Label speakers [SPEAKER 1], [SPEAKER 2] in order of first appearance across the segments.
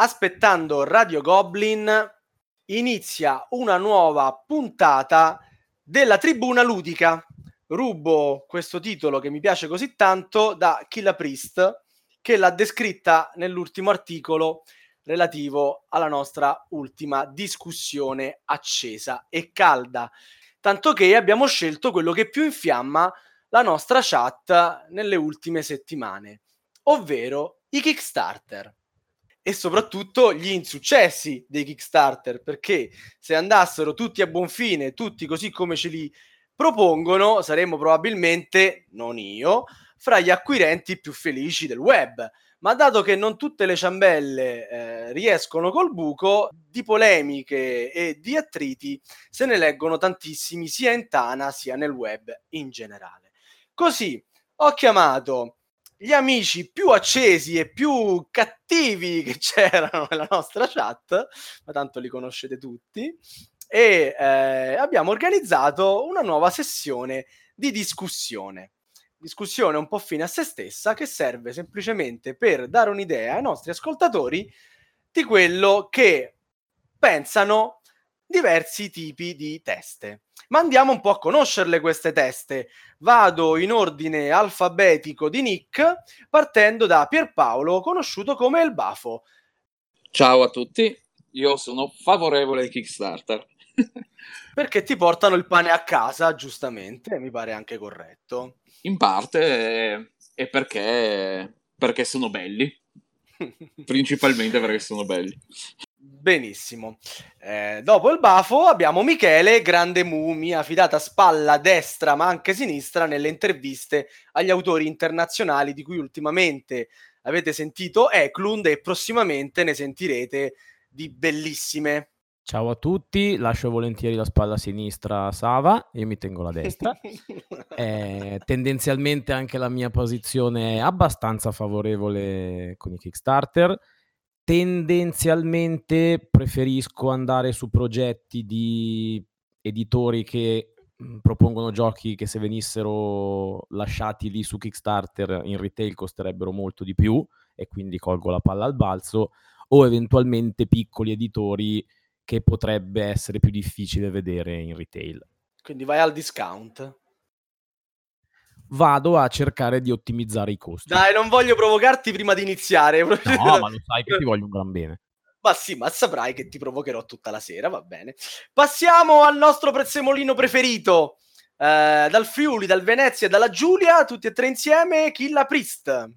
[SPEAKER 1] aspettando Radio Goblin inizia una nuova puntata della Tribuna Ludica. Rubo questo titolo che mi piace così tanto da Killa Priest che l'ha descritta nell'ultimo articolo relativo alla nostra ultima discussione accesa e calda. Tanto che abbiamo scelto quello che più infiamma la nostra chat nelle ultime settimane, ovvero i Kickstarter e soprattutto gli insuccessi dei Kickstarter, perché se andassero tutti a buon fine, tutti così come ce li propongono, saremmo probabilmente, non io, fra gli acquirenti più felici del web. Ma dato che non tutte le ciambelle eh, riescono col buco, di polemiche e di attriti se ne leggono tantissimi sia in Tana sia nel web in generale. Così ho chiamato gli amici più accesi e più cattivi che c'erano nella nostra chat, ma tanto li conoscete tutti, e eh, abbiamo organizzato una nuova sessione di discussione. Discussione un po' fine a se stessa che serve semplicemente per dare un'idea ai nostri ascoltatori di quello che pensano diversi tipi di teste. Ma andiamo un po' a conoscerle queste teste. Vado in ordine alfabetico di Nick, partendo da Pierpaolo, conosciuto come il Bafo.
[SPEAKER 2] Ciao a tutti, io sono favorevole ai Kickstarter.
[SPEAKER 1] perché ti portano il pane a casa, giustamente, mi pare anche corretto.
[SPEAKER 2] In parte è perché, perché sono belli. Principalmente perché sono belli.
[SPEAKER 1] Benissimo. Eh, dopo il bafo abbiamo Michele, grande mumia, fidata spalla destra ma anche sinistra nelle interviste agli autori internazionali di cui ultimamente avete sentito Eklund e prossimamente ne sentirete di bellissime.
[SPEAKER 3] Ciao a tutti, lascio volentieri la spalla sinistra a Sava, io mi tengo la destra. eh, tendenzialmente anche la mia posizione è abbastanza favorevole con i Kickstarter tendenzialmente preferisco andare su progetti di editori che mh, propongono giochi che se venissero lasciati lì su Kickstarter in retail costerebbero molto di più e quindi colgo la palla al balzo o eventualmente piccoli editori che potrebbe essere più difficile vedere in retail.
[SPEAKER 1] Quindi vai al discount
[SPEAKER 3] vado a cercare di ottimizzare i costi.
[SPEAKER 1] Dai, non voglio provocarti prima di iniziare.
[SPEAKER 3] No, ma lo sai che ti voglio un gran bene.
[SPEAKER 1] Ma sì, ma saprai che ti provocherò tutta la sera, va bene. Passiamo al nostro prezzemolino preferito. Eh, dal Friuli, dal Venezia e dalla Giulia, tutti e tre insieme, Killa Priest.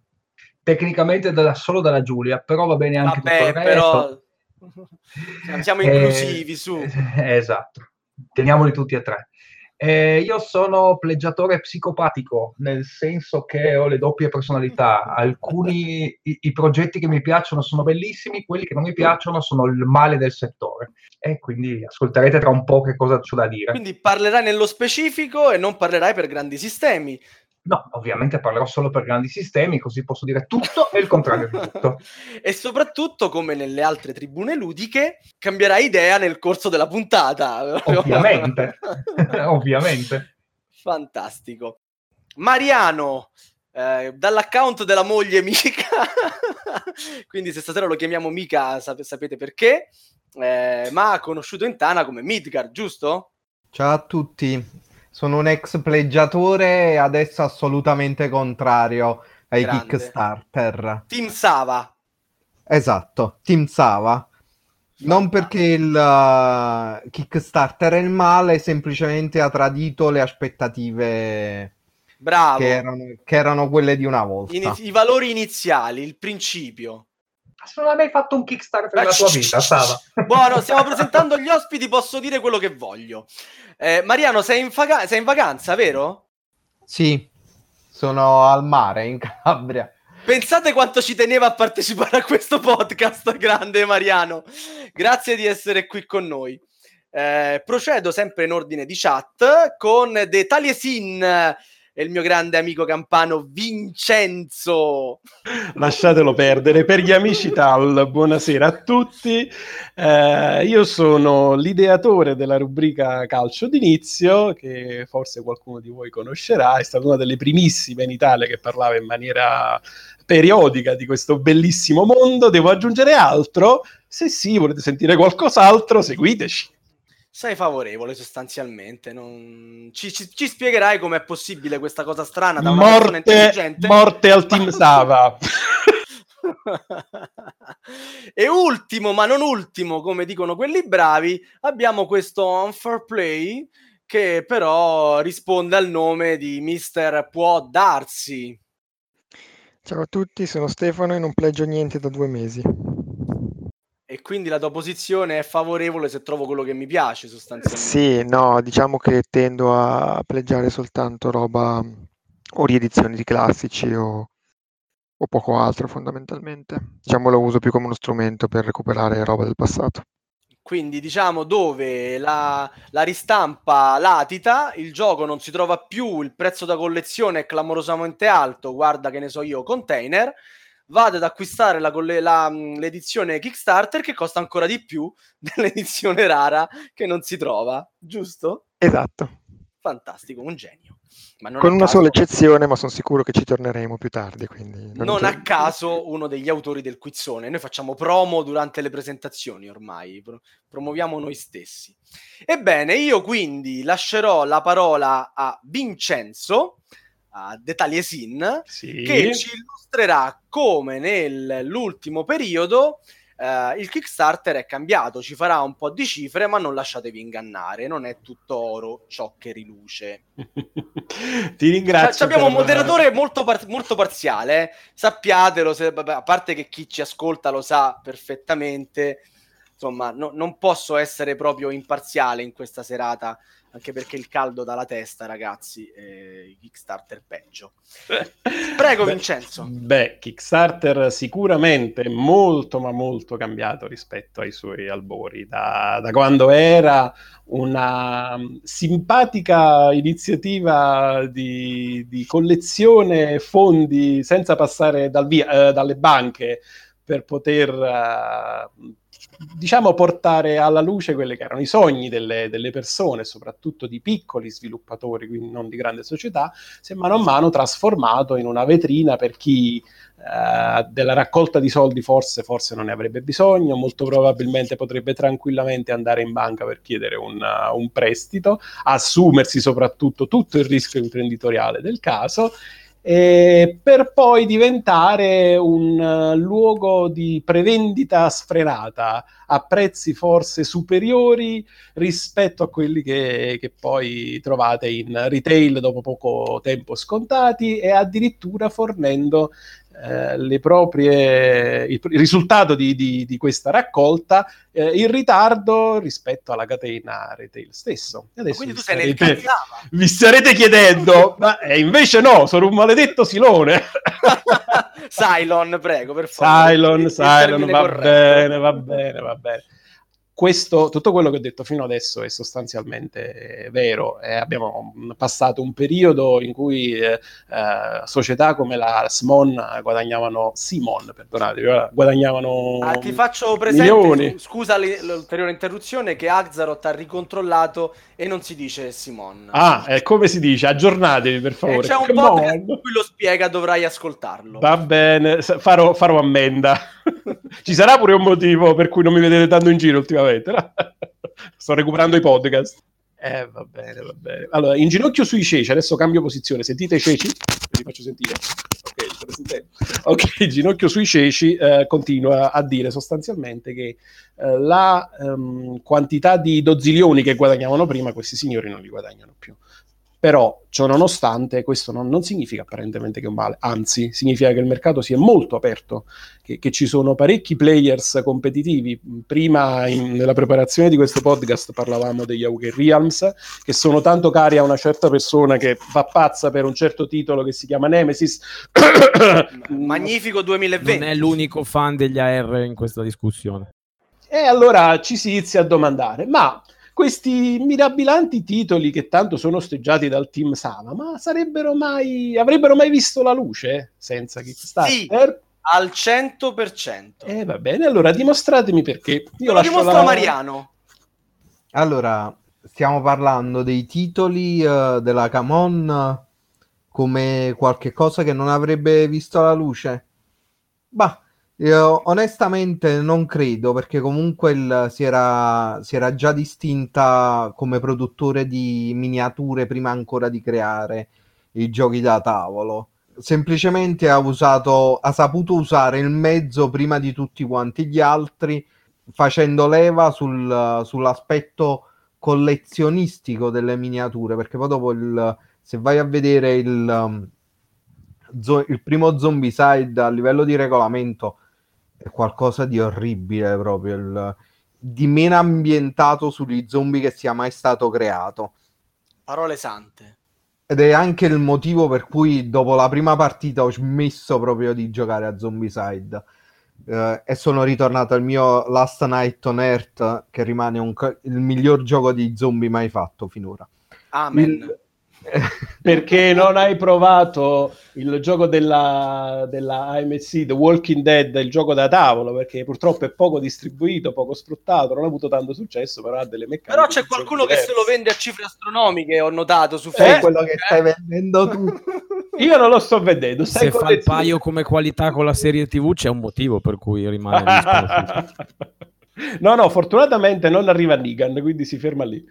[SPEAKER 4] Tecnicamente da, solo dalla Giulia, però va bene anche Vabbè, tutto il resto.
[SPEAKER 1] però siamo inclusivi, eh, su.
[SPEAKER 4] Esatto, teniamoli tutti e tre. Eh, io sono pleggiatore psicopatico, nel senso che ho le doppie personalità. Alcuni i, i, progetti che mi piacciono sono bellissimi, quelli che non mi piacciono sono il male del settore. E quindi ascolterete tra un po' che cosa c'ho da dire.
[SPEAKER 1] Quindi parlerai nello specifico e non parlerai per grandi sistemi.
[SPEAKER 4] No, ovviamente parlerò solo per grandi sistemi, così posso dire tutto e il contrario di tutto.
[SPEAKER 1] e soprattutto, come nelle altre tribune ludiche, cambierà idea nel corso della puntata.
[SPEAKER 4] Ovviamente, ovviamente.
[SPEAKER 1] Fantastico. Mariano, eh, dall'account della moglie Mica, quindi se stasera lo chiamiamo Mica sap- sapete perché, eh, ma ha conosciuto in Tana come Midgard, giusto?
[SPEAKER 5] Ciao a tutti. Sono un ex pleggiatore e adesso assolutamente contrario ai Grande. Kickstarter.
[SPEAKER 1] Team Sava.
[SPEAKER 5] Esatto, Team Sava. Non perché il uh, Kickstarter è il male, semplicemente ha tradito le aspettative
[SPEAKER 1] Bravo.
[SPEAKER 5] Che, erano, che erano quelle di una volta.
[SPEAKER 1] In, I valori iniziali, il principio.
[SPEAKER 4] Non hai mai fatto un Kickstarter nella tua vita, Sava.
[SPEAKER 1] Buono, stiamo presentando gli ospiti, posso dire quello che voglio. Eh, Mariano, sei in, faga- sei in vacanza, vero?
[SPEAKER 5] Sì, sono al mare in Calabria.
[SPEAKER 1] Pensate quanto ci teneva a partecipare a questo podcast, grande Mariano. Grazie di essere qui con noi. Eh, procedo sempre in ordine di chat con The Taliesin e il mio grande amico campano Vincenzo.
[SPEAKER 6] Lasciatelo perdere. Per gli amici TAL, buonasera a tutti. Eh, io sono l'ideatore della rubrica Calcio d'inizio, che forse qualcuno di voi conoscerà. È stata una delle primissime in Italia che parlava in maniera periodica di questo bellissimo mondo. Devo aggiungere altro? Se sì, volete sentire qualcos'altro, seguiteci.
[SPEAKER 1] Sei favorevole sostanzialmente. Non... Ci, ci, ci spiegherai com'è possibile questa cosa strana da una persona
[SPEAKER 6] Morte,
[SPEAKER 1] intelligente.
[SPEAKER 6] morte al team Sava.
[SPEAKER 1] e ultimo, ma non ultimo, come dicono quelli bravi, abbiamo questo Unfair Play che però risponde al nome di Mister Può Darsi.
[SPEAKER 7] Ciao a tutti, sono Stefano e non plegio niente da due mesi.
[SPEAKER 1] E quindi la tua posizione è favorevole se trovo quello che mi piace sostanzialmente.
[SPEAKER 7] Sì, no, diciamo che tendo a pleggiare soltanto roba o riedizioni di classici o, o poco altro fondamentalmente. Diciamo lo uso più come uno strumento per recuperare roba del passato.
[SPEAKER 1] Quindi diciamo dove la, la ristampa latita, il gioco non si trova più, il prezzo da collezione è clamorosamente alto, guarda che ne so io, container, vado ad acquistare la la, mh, l'edizione Kickstarter che costa ancora di più dell'edizione rara che non si trova, giusto?
[SPEAKER 7] Esatto,
[SPEAKER 1] Fantastico, un genio.
[SPEAKER 7] Con una
[SPEAKER 1] caso-
[SPEAKER 7] sola eccezione, ma sono sicuro che ci torneremo più tardi. Quindi non
[SPEAKER 1] non a caso uno degli autori del quizzone. Noi facciamo promo durante le presentazioni ormai, pro- promuoviamo noi stessi. Ebbene, io quindi lascerò la parola a Vincenzo, a The Taliesin,
[SPEAKER 6] Sì.
[SPEAKER 1] che ci illustrerà come nell'ultimo periodo eh, il Kickstarter è cambiato, ci farà un po' di cifre, ma non lasciatevi ingannare, non è tutto oro ciò che riluce.
[SPEAKER 6] Ti ringrazio.
[SPEAKER 1] Cioè, abbiamo un moderatore molto, par- molto parziale, eh. sappiatelo, se- vabbè, a parte che chi ci ascolta lo sa perfettamente, insomma, no- non posso essere proprio imparziale in questa serata, anche perché il caldo dalla testa, ragazzi, eh, Kickstarter peggio. Prego,
[SPEAKER 6] Beh,
[SPEAKER 1] Vincenzo.
[SPEAKER 6] Beh, Kickstarter sicuramente molto ma molto cambiato rispetto ai suoi albori, da, da quando era una mm, simpatica iniziativa di, di collezione fondi senza passare dal via- eh, dalle banche per poter, eh, diciamo, portare alla luce quelli che erano i sogni delle, delle persone, soprattutto di piccoli sviluppatori, quindi non di grandi società, si è mano a mano trasformato in una vetrina per chi eh, della raccolta di soldi forse, forse non ne avrebbe bisogno, molto probabilmente potrebbe tranquillamente andare in banca per chiedere un, uh, un prestito, assumersi soprattutto tutto il rischio imprenditoriale del caso eh, per poi diventare un uh, luogo di prevendita sfrenata a prezzi forse superiori rispetto a quelli che, che poi trovate in retail dopo poco tempo scontati e addirittura fornendo eh, le proprie, il, il risultato di, di, di questa raccolta eh, in ritardo rispetto alla catena retail stesso. Adesso
[SPEAKER 1] Quindi
[SPEAKER 6] vi
[SPEAKER 1] tu sei nel
[SPEAKER 6] starete-
[SPEAKER 1] cazzava.
[SPEAKER 6] vi starete chiedendo, ma eh, invece no, sono un maledetto Silone.
[SPEAKER 1] Cylon, prego, per favore.
[SPEAKER 6] Cylon, Cylon, va
[SPEAKER 1] corretto.
[SPEAKER 6] bene, va bene, va bene. Questo, tutto quello che ho detto fino adesso è sostanzialmente vero. Eh, abbiamo passato un periodo in cui eh, eh, società come la Smon guadagnavano, Simon, perdonatemi, eh, guadagnavano
[SPEAKER 1] Ah, ti faccio presente,
[SPEAKER 6] milioni.
[SPEAKER 1] scusa l'ulteriore interruzione, che Axaroth ha ricontrollato e non si dice Simon.
[SPEAKER 6] Ah, eh, come si dice? Aggiornatevi per
[SPEAKER 1] E
[SPEAKER 6] favore.
[SPEAKER 1] c'è un
[SPEAKER 6] Come
[SPEAKER 1] podcast
[SPEAKER 6] on.
[SPEAKER 1] in cui lo spiega, dovrai ascoltarlo.
[SPEAKER 6] Va bene, farò, farò ammenda. Ci sarà pure un motivo per cui non mi vedete tanto in giro ultimamente. no? Sto recuperando i podcast. Eh, va bene, va bene. Allora, in ginocchio sui ceci, adesso cambio posizione. Sentite i ceci? Li faccio sentire. Ok, li state sentendo? Ok, ginocchio sui ceci eh, continua a dire sostanzialmente che eh, la ehm, quantità di dozzilioni che guadagnavano prima, questi signori non li guadagnano più. Però, ciò nonostante, questo non, non significa apparentemente che è un male, anzi, significa che il mercato si è molto aperto, che, che ci sono parecchi players competitivi. Prima, in- nella preparazione di questo podcast, parlavamo degli Auger Realms, che sono tanto cari a una certa persona che va pazza per un certo titolo che si chiama Nemesis.
[SPEAKER 1] Magnifico 2020.
[SPEAKER 3] Non è l'unico fan degli AR in questa discussione.
[SPEAKER 6] E allora ci si inizia a domandare, ma questi mirabilanti titoli che tanto sono osteggiati dal team Sama, ma sarebbero mai, avrebbero mai visto la luce senza Kickstarter?
[SPEAKER 1] Al 100%.
[SPEAKER 6] Eh, va bene, allora dimostratemi perché.
[SPEAKER 1] Io lo
[SPEAKER 6] lascio
[SPEAKER 1] dimostra
[SPEAKER 6] la-
[SPEAKER 1] Mariano.
[SPEAKER 5] Allora, stiamo parlando dei titoli eh, della Camon come qualche cosa che non avrebbe visto la luce. Bah, io onestamente non credo perché comunque il- si era, si era già distinta come produttore di miniature prima ancora di creare i giochi da tavolo. Semplicemente ha usato, ha saputo usare il mezzo prima di tutti quanti gli altri, facendo leva sul- sull'aspetto collezionistico delle miniature, perché poi dopo il, se vai a vedere il, um, il primo Zombicide a livello di regolamento è qualcosa di orribile proprio, il- di meno ambientato sugli zombie che sia mai stato creato.
[SPEAKER 1] Parole sante.
[SPEAKER 5] Ed è anche il motivo per cui dopo la prima partita ho smesso proprio di giocare a Zombicide. Eh, e sono ritornato al mio Last Night on Earth, che rimane un il miglior gioco di zombie mai fatto finora.
[SPEAKER 1] Amen.
[SPEAKER 5] Il-
[SPEAKER 6] Perché non hai provato il gioco della, della AMC, The Walking Dead, il gioco da tavolo, perché purtroppo è poco distribuito, poco sfruttato, non ha avuto tanto successo, però ha delle meccaniche.
[SPEAKER 1] Però c'è qualcuno che se lo vende a cifre astronomiche, ho notato su
[SPEAKER 5] è
[SPEAKER 1] Facebook.
[SPEAKER 5] quello che stai vendendo tu.
[SPEAKER 6] Io non lo sto vedendo.
[SPEAKER 3] Se fa il paio come qualità con la serie TV c'è un motivo per cui rimane
[SPEAKER 6] no, no, fortunatamente non arriva Negan, quindi si ferma lì.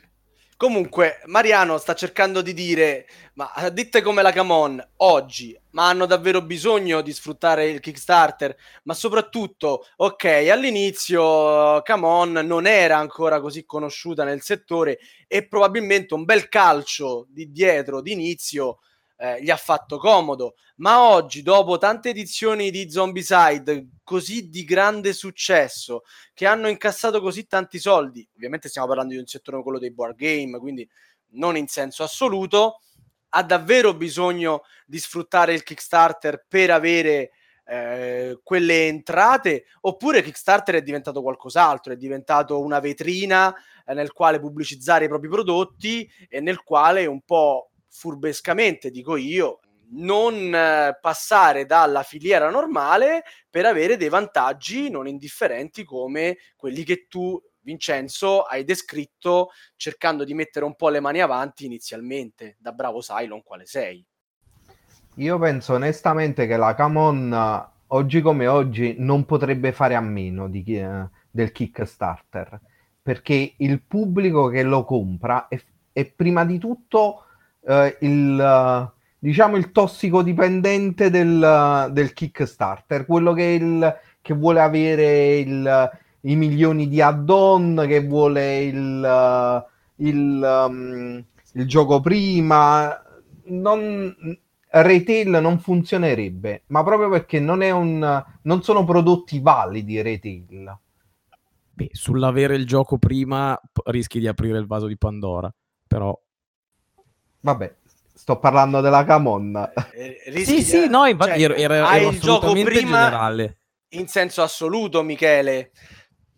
[SPEAKER 1] Comunque, Mariano sta cercando di dire, ma dite come la Camon oggi, ma hanno davvero bisogno di sfruttare il Kickstarter? Ma soprattutto, ok, all'inizio Camon non era ancora così conosciuta nel settore e probabilmente un bel calcio di dietro d'inizio eh, gli ha fatto comodo, ma oggi, dopo tante edizioni di Zombicide così di grande successo, che hanno incassato così tanti soldi, ovviamente stiamo parlando di un settore come quello dei board game, quindi non in senso assoluto, ha davvero bisogno di sfruttare il Kickstarter per avere eh, quelle entrate? Oppure Kickstarter è diventato qualcos'altro, è diventato una vetrina eh, nel quale pubblicizzare i propri prodotti e nel quale un po' furbescamente, dico io, non eh, passare dalla filiera normale per avere dei vantaggi non indifferenti come quelli che tu, Vincenzo, hai descritto cercando di mettere un po' le mani avanti inizialmente, da bravo Cylon quale sei.
[SPEAKER 5] Io penso onestamente che la Camon eh, oggi come oggi non potrebbe fare a meno chi- eh, del Kickstarter perché il pubblico che lo compra è, è prima di tutto eh, il, eh, diciamo il tossicodipendente del, del Kickstarter, quello che, il, che vuole avere il, i milioni di add-on, che vuole il, eh, il, um, il gioco prima. Non, retail non funzionerebbe, ma proprio perché non, è un, non sono prodotti validi retail.
[SPEAKER 3] Beh, sull'avere il gioco prima rischi di aprire il vaso di Pandora, però...
[SPEAKER 5] Vabbè, sto parlando della Camon.
[SPEAKER 1] Eh,
[SPEAKER 3] Sì,
[SPEAKER 1] rischi-
[SPEAKER 3] sì, no, infatti
[SPEAKER 1] cioè,
[SPEAKER 3] ero, ero-
[SPEAKER 1] hai
[SPEAKER 3] ero
[SPEAKER 1] il gioco prima
[SPEAKER 3] generale.
[SPEAKER 1] in senso assoluto, Michele,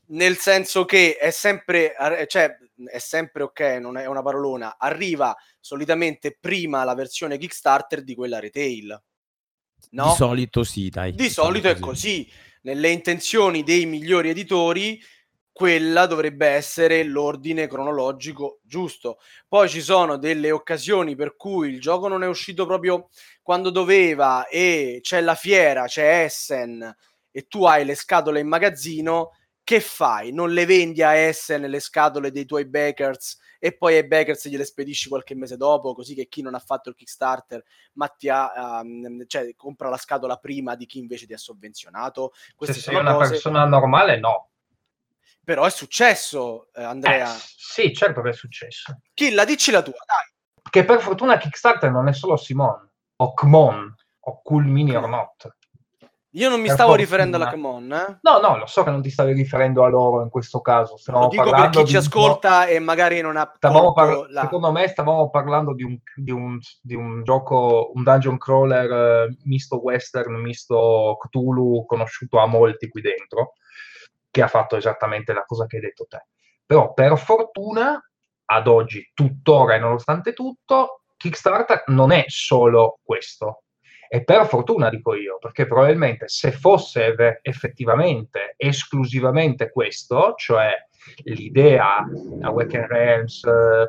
[SPEAKER 1] nel senso che è sempre, cioè, è sempre ok, non è una parolona, arriva solitamente prima la versione Kickstarter di quella retail. No?
[SPEAKER 3] Di solito sì, dai.
[SPEAKER 1] Di
[SPEAKER 3] diciamo
[SPEAKER 1] solito è così. Nelle intenzioni dei migliori editori, quella dovrebbe essere l'ordine cronologico giusto. Poi ci sono delle occasioni per cui il gioco non è uscito proprio quando doveva e c'è la fiera, c'è Essen e tu hai le scatole in magazzino. Che fai? Non le vendi a Essen le scatole dei tuoi backers e poi ai backers gliele spedisci qualche mese dopo, così che chi non ha fatto il Kickstarter ma ti ha, um, cioè, compra la scatola prima di chi invece ti ha sovvenzionato. Queste
[SPEAKER 4] Se sei una
[SPEAKER 1] cose...
[SPEAKER 4] persona normale, no.
[SPEAKER 1] Però è successo, eh, Andrea.
[SPEAKER 4] Eh, sì, certo che è successo.
[SPEAKER 1] Killa, dici la tua, dai.
[SPEAKER 4] Che per fortuna Kickstarter non è solo Simon, o Kmon, o Cool Mini or Not.
[SPEAKER 1] Io non mi
[SPEAKER 4] Per
[SPEAKER 1] stavo
[SPEAKER 4] fortuna.
[SPEAKER 1] riferendo alla Camon, eh?
[SPEAKER 4] No, no, lo so che non ti stavi riferendo a loro in questo caso.
[SPEAKER 1] Lo dico per chi ci
[SPEAKER 4] di
[SPEAKER 1] ascolta e magari non ha
[SPEAKER 4] Stavamo
[SPEAKER 1] colto
[SPEAKER 4] par-
[SPEAKER 1] la...
[SPEAKER 4] Secondo me stavamo parlando di un, di un- di un gioco, un dungeon crawler eh, misto western, misto Cthulhu, conosciuto a molti qui dentro, che ha fatto esattamente la cosa che hai detto te. Però per fortuna, ad oggi, tuttora e nonostante tutto, Kickstarter non è solo questo. E per fortuna dico io, perché probabilmente se fosse effettivamente esclusivamente questo, cioè l'idea, Awaken Realms,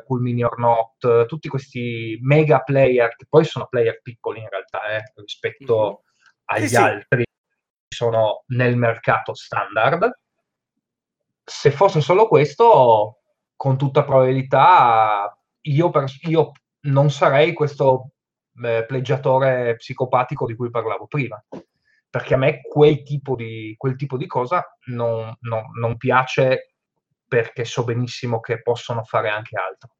[SPEAKER 4] Cool Mini or Not, tutti questi mega player, che poi sono player piccoli in realtà eh, rispetto agli
[SPEAKER 1] Sì, sì.
[SPEAKER 4] altri, sono nel mercato standard. Se fosse solo questo, con tutta probabilità, io, per, io non sarei questo eh, pleggiatore psicopatico di cui parlavo prima. Perché a me quel tipo di, quel tipo di cosa non, non, non piace perché so benissimo che possono fare anche altro.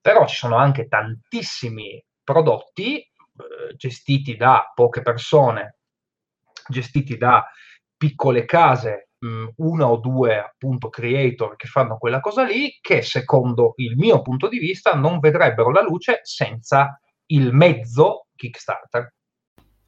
[SPEAKER 4] Però ci sono anche tantissimi prodotti eh, gestiti da poche persone, gestiti da piccole case, mh, mm, una o due appunto creator che fanno quella cosa lì, che secondo il mio punto di vista non vedrebbero la luce senza il mezzo Kickstarter.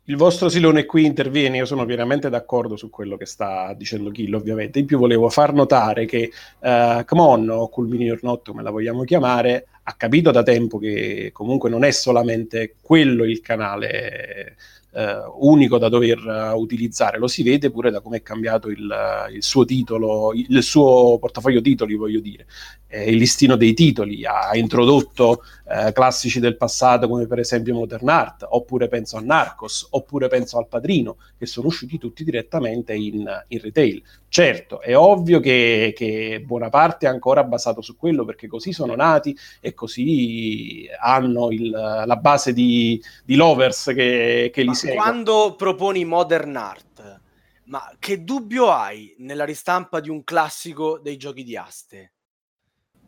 [SPEAKER 6] Il vostro Silone qui interviene, io sono pienamente d'accordo su quello che sta dicendo Kill, ovviamente. In più volevo far notare che uh, Come On, o Cool or Not, come la vogliamo chiamare, ha capito da tempo che comunque non è solamente quello il canale eh, unico da dover uh, utilizzare. Lo si vede pure da come è cambiato il, uh, il, suo titolo, il suo portafoglio titoli, voglio dire, eh, il listino dei titoli. Ha introdotto eh, classici del passato come per esempio Modern Art, oppure penso a Narcos, oppure penso al Padrino, che sono usciti tutti direttamente in, in retail. Certo, è ovvio che, che, buona parte è ancora basato su quello perché così sono nati e così hanno il, la base di, di lovers che, che li.
[SPEAKER 1] Quando proponi modern art, ma che dubbio hai nella ristampa di un classico dei giochi di aste?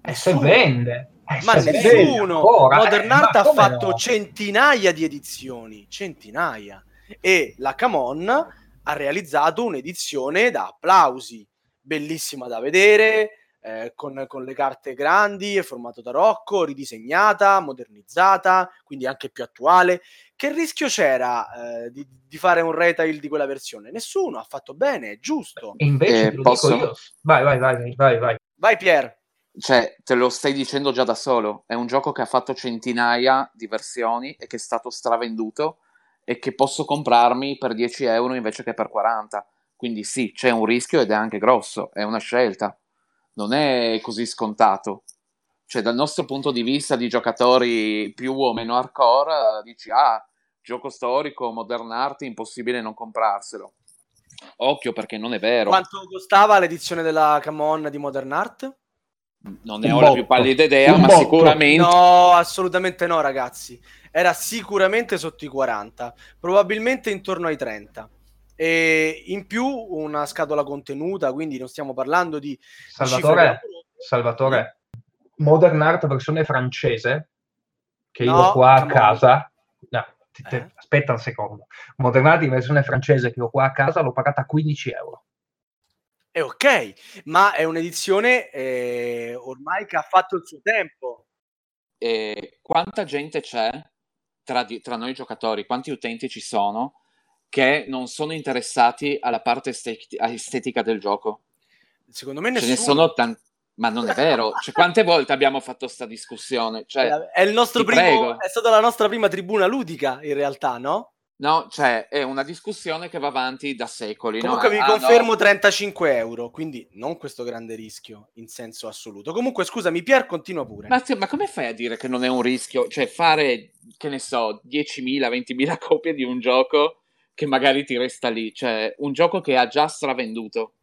[SPEAKER 4] E se vende.
[SPEAKER 1] Eh, ma se nessuno. Ancora, modern eh, Art ha fatto no? centinaia di edizioni, centinaia. E la Camon ha realizzato un'edizione da applausi, bellissima da vedere, eh, con, con, le carte grandi, formato tarocco, ridisegnata, modernizzata, quindi anche più attuale. Che rischio c'era eh, di, di, fare un retail di quella versione? Nessuno, ha fatto bene, è giusto.
[SPEAKER 4] E invece eh, posso... io. Vai, vai, vai, vai, vai.
[SPEAKER 1] Vai Pier.
[SPEAKER 2] Cioè, te lo stai dicendo già da solo. È un gioco che ha fatto centinaia di versioni e che è stato stravenduto e che posso comprarmi per 10 euro invece che per 40. Quindi sì, c'è un rischio ed è anche grosso, è una scelta. Non è così scontato. Cioè, dal nostro punto di vista di giocatori più o meno hardcore, dici, ah, gioco storico, modern art, impossibile non comprarselo. Occhio perché non è vero.
[SPEAKER 1] Quanto costava l'edizione della Camon di Modern Art?
[SPEAKER 2] Non ne ho la più pallida idea, un ma botto. sicuramente...
[SPEAKER 1] No, assolutamente no, ragazzi era sicuramente sotto i 40, probabilmente intorno ai 30. E in più una scatola contenuta, quindi non stiamo parlando di...
[SPEAKER 4] Salvatore, Salvatore, Modern Art versione francese, che no, io ho qua a casa... No, te, eh? Aspetta un secondo. Modern Art in versione francese che ho qua a casa l'ho pagata 15 euro.
[SPEAKER 1] È ok, ma è un'edizione eh, ormai che ha fatto il suo tempo.
[SPEAKER 2] E quanta gente c'è tra, di, tra noi giocatori, quanti utenti ci sono che non sono interessati alla parte estetica del gioco?
[SPEAKER 1] Secondo me nessuno.
[SPEAKER 2] Ce ne sono tanti. Ma non è vero, cioè, quante volte abbiamo fatto questa discussione? Cioè,
[SPEAKER 1] è, il nostro primo, è stata la nostra prima tribuna ludica, in realtà, no?
[SPEAKER 2] No, cioè è una discussione che va avanti da secoli.
[SPEAKER 1] Comunque
[SPEAKER 2] no?
[SPEAKER 1] vi ah, confermo no. 35 euro, quindi non questo grande rischio in senso assoluto. Comunque scusami, Pier, continua pure.
[SPEAKER 2] Ma, ma come fai a dire che non è un rischio? Cioè fare, che ne so, 10.000, 20.000 copie di un gioco che magari ti resta lì. Cioè un gioco che ha già stravenduto.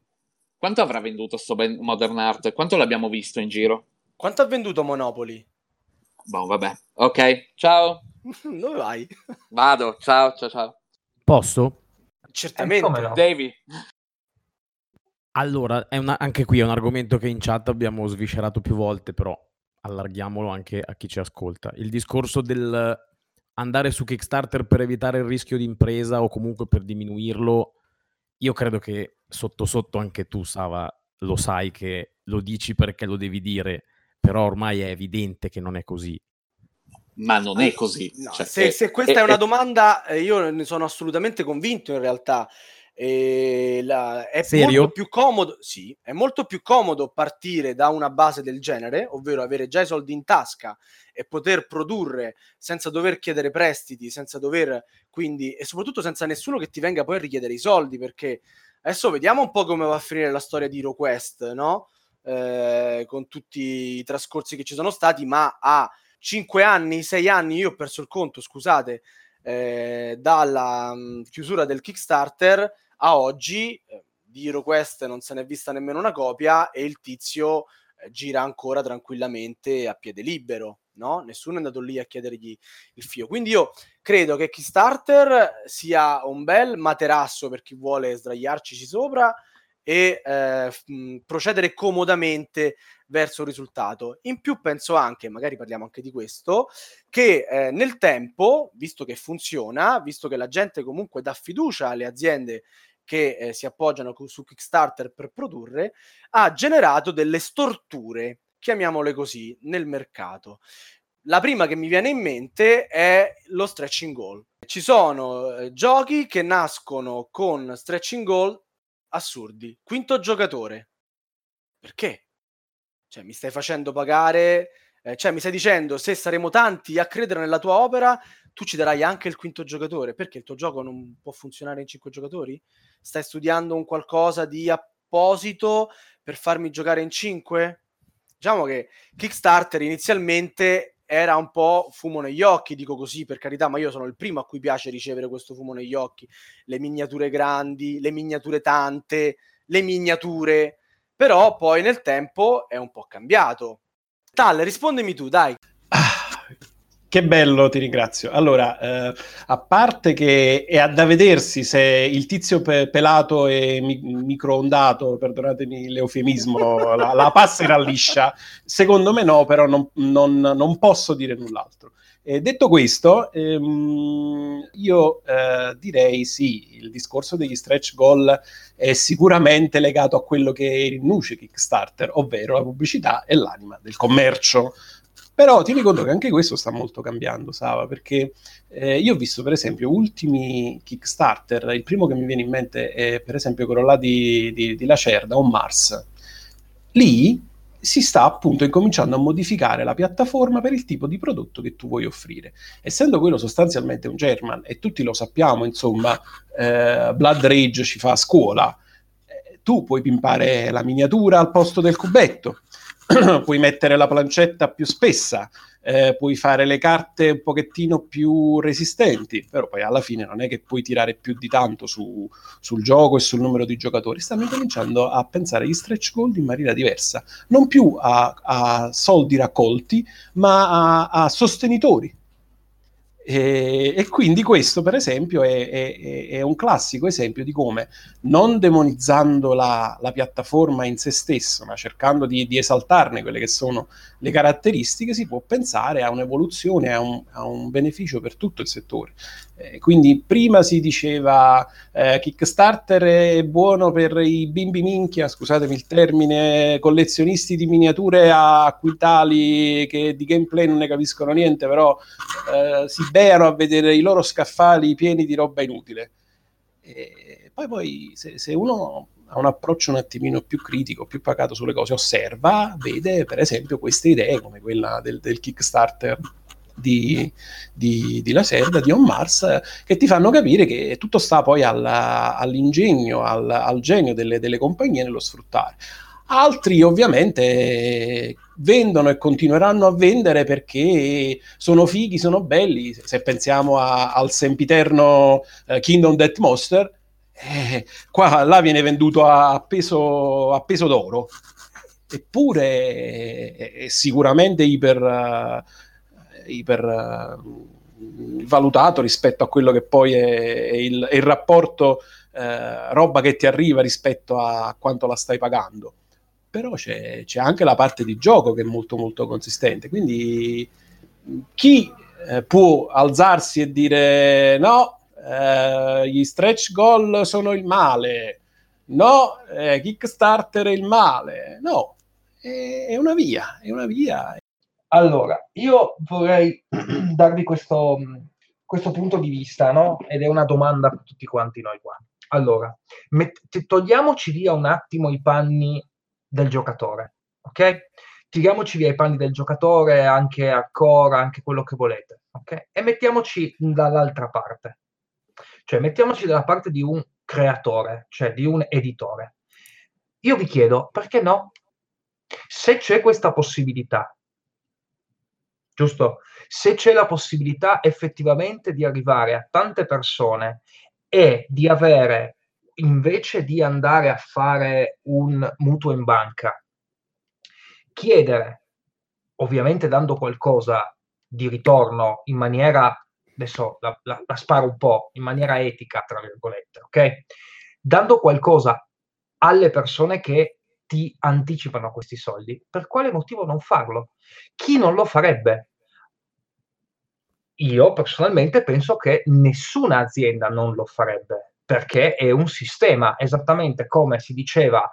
[SPEAKER 2] Quanto avrà venduto sto Modern Art? Quanto l'abbiamo visto in giro?
[SPEAKER 1] Quanto ha venduto Monopoli?
[SPEAKER 2] Boh, vabbè. Ok, ciao.
[SPEAKER 1] Dove vai?
[SPEAKER 2] Vado, ciao, ciao, ciao.
[SPEAKER 3] Posso?
[SPEAKER 1] Certamente. Eh,
[SPEAKER 2] no? Devi.
[SPEAKER 3] Allora, una, anche qui è un argomento che in chat abbiamo sviscerato più volte, però allarghiamolo anche a chi ci ascolta. Il discorso del andare su Kickstarter per evitare il rischio di impresa o comunque per diminuirlo, io credo che sotto sotto anche tu, Sava, lo sai che lo dici perché lo devi dire, però ormai è evidente che non è così
[SPEAKER 2] ma non è così.
[SPEAKER 1] No, cioè, se, è, se, questa è, è una è... domanda, eh, io ne sono assolutamente convinto in realtà. E la, è
[SPEAKER 3] Serio?
[SPEAKER 1] molto più comodo, sì, è molto più comodo partire da una base del genere, ovvero avere già i soldi in tasca e poter produrre senza dover chiedere prestiti, senza dover quindi, e soprattutto senza nessuno che ti venga poi a richiedere i soldi, perché adesso vediamo un po' come va a finire la storia di HeroQuest, no? Eh, con tutti i trascorsi che ci sono stati, ma a 5 anni, 6 anni, io ho perso il conto, scusate, eh, dalla mh, chiusura del Kickstarter a oggi eh, di HeroQuest non se n'è vista nemmeno una copia e il tizio eh, gira ancora tranquillamente a piede libero, no? Nessuno è andato lì a chiedergli il fio. Quindi io credo che Kickstarter sia un bel materasso per chi vuole sdraiarci sopra e eh, procedere comodamente verso il risultato. In più penso anche, magari parliamo anche di questo, che eh, nel tempo, visto che funziona, visto che la gente comunque dà fiducia alle aziende che eh, si appoggiano su Kickstarter per produrre, ha generato delle storture, chiamiamole così, nel mercato. La prima che mi viene in mente è lo stretching goal. Ci sono eh, giochi che nascono con stretching goal assurdi. Quinto giocatore. Perché? Cioè, mi stai facendo pagare, eh, cioè mi stai dicendo se saremo tanti a credere nella tua opera, tu ci darai anche il quinto giocatore, perché il tuo gioco non può funzionare in cinque giocatori? Stai studiando un qualcosa di apposito per farmi giocare in cinque? Diciamo che Kickstarter inizialmente era un po' fumo negli occhi, dico così per carità, ma io sono il primo a cui piace ricevere questo fumo negli occhi, le miniature grandi, le miniature tante, le miniature, però poi nel tempo è un po' cambiato. Tal, rispondimi tu, dai.
[SPEAKER 6] Che bello, ti ringrazio. Allora, eh, a parte che è da vedersi se il tizio pe- pelato e mi- microondato, perdonatemi l'eufemismo, la, la passerà liscia, secondo me no, però non, non, non posso dire null'altro. Eh, detto questo, ehm, io eh, direi sì, il discorso degli stretch goal è sicuramente legato a quello che rinuncia Kickstarter, ovvero la pubblicità e l'anima del commercio. Però tieni conto che anche questo sta molto cambiando, Sava, perché eh, io ho visto per esempio ultimi Kickstarter, il primo che mi viene in mente è per esempio quello là di, di, di Lacerda, On Mars. Lì si sta appunto incominciando a modificare la piattaforma per il tipo di prodotto che tu vuoi offrire. Essendo quello sostanzialmente un German, e tutti lo sappiamo, insomma, eh, Blood Rage ci fa a scuola, eh, tu puoi pimpare la miniatura al posto del cubetto, puoi mettere la plancetta più spessa, eh, puoi fare le carte un pochettino più resistenti, però poi alla fine non è che puoi tirare più di tanto su, sul gioco e sul numero di giocatori. Stanno cominciando a pensare agli stretch gold in maniera diversa, non più a, a soldi raccolti, ma a, a sostenitori e, e, quindi questo, per esempio, è, è, è, un classico esempio di come, non demonizzando la, la piattaforma in se stessa, ma cercando di, di, esaltarne quelle che sono le caratteristiche, si può pensare a un'evoluzione, a un, a un beneficio per tutto il settore. Eh, quindi prima si diceva eh, Kickstarter è buono per i bimbi minchia, scusatemi il termine, collezionisti di miniature a quintali che di gameplay non ne capiscono niente, però eh, si beano a vedere i loro scaffali pieni di roba inutile. E poi, poi se, se uno ha un approccio un attimino più critico, più pagato sulle cose, osserva, vede per esempio queste idee come quella del, del Kickstarter di, di, di Lacerda, di On Mars, che ti fanno capire che tutto sta poi alla, all'ingegno, al, al genio delle, delle compagnie nello sfruttare. Altri ovviamente vendono e continueranno a vendere perché sono fighi, sono belli. Se pensiamo a, al sempiterno uh, Kingdom Death Monster, eh, qua là viene venduto a peso, a peso d'oro. Eppure è, è sicuramente iper, iper uh, valutato rispetto a quello che poi è, è, il, è il, rapporto uh, roba che ti arriva rispetto a quanto la stai pagando. Però c'è, c'è, anche la parte di gioco che è molto molto consistente. Quindi chi eh, può alzarsi e dire no, eh, gli stretch goal sono il male, no, eh, Kickstarter è il male, no, è una via, è una via.
[SPEAKER 4] Allora, io vorrei darvi questo, questo punto di vista, no? Ed è una domanda per tutti quanti noi qua. Allora, met- togliamoci via un attimo i panni del giocatore, ok? Tiriamoci via i panni del giocatore, anche a core, anche quello che volete, ok? E mettiamoci dall'altra parte. Cioè, mettiamoci dalla parte di un creatore, cioè di un editore. Io vi chiedo, perché no? Se c'è questa possibilità, giusto? Se c'è la possibilità effettivamente di arrivare a tante persone e di avere invece di andare a fare un mutuo in banca, chiedere, ovviamente dando qualcosa di ritorno in maniera, adesso la, la, la sparo un po', in maniera etica, tra virgolette, ok? Dando qualcosa alle persone che ti anticipano questi soldi, per quale motivo non farlo? Chi non lo farebbe? Io personalmente penso che nessuna azienda non lo farebbe, perché è un sistema, esattamente come si diceva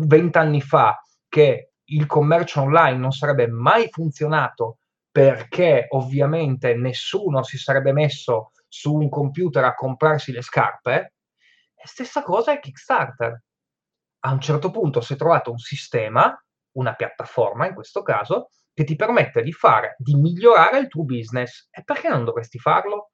[SPEAKER 4] vent'anni fa che il commercio online non sarebbe mai funzionato perché ovviamente nessuno si sarebbe messo su un computer a comprarsi le scarpe, stessa cosa è Kickstarter. A un certo punto si è trovato un sistema, una piattaforma in questo caso, che ti permette di fare, di migliorare il tuo business. E perché non dovresti farlo?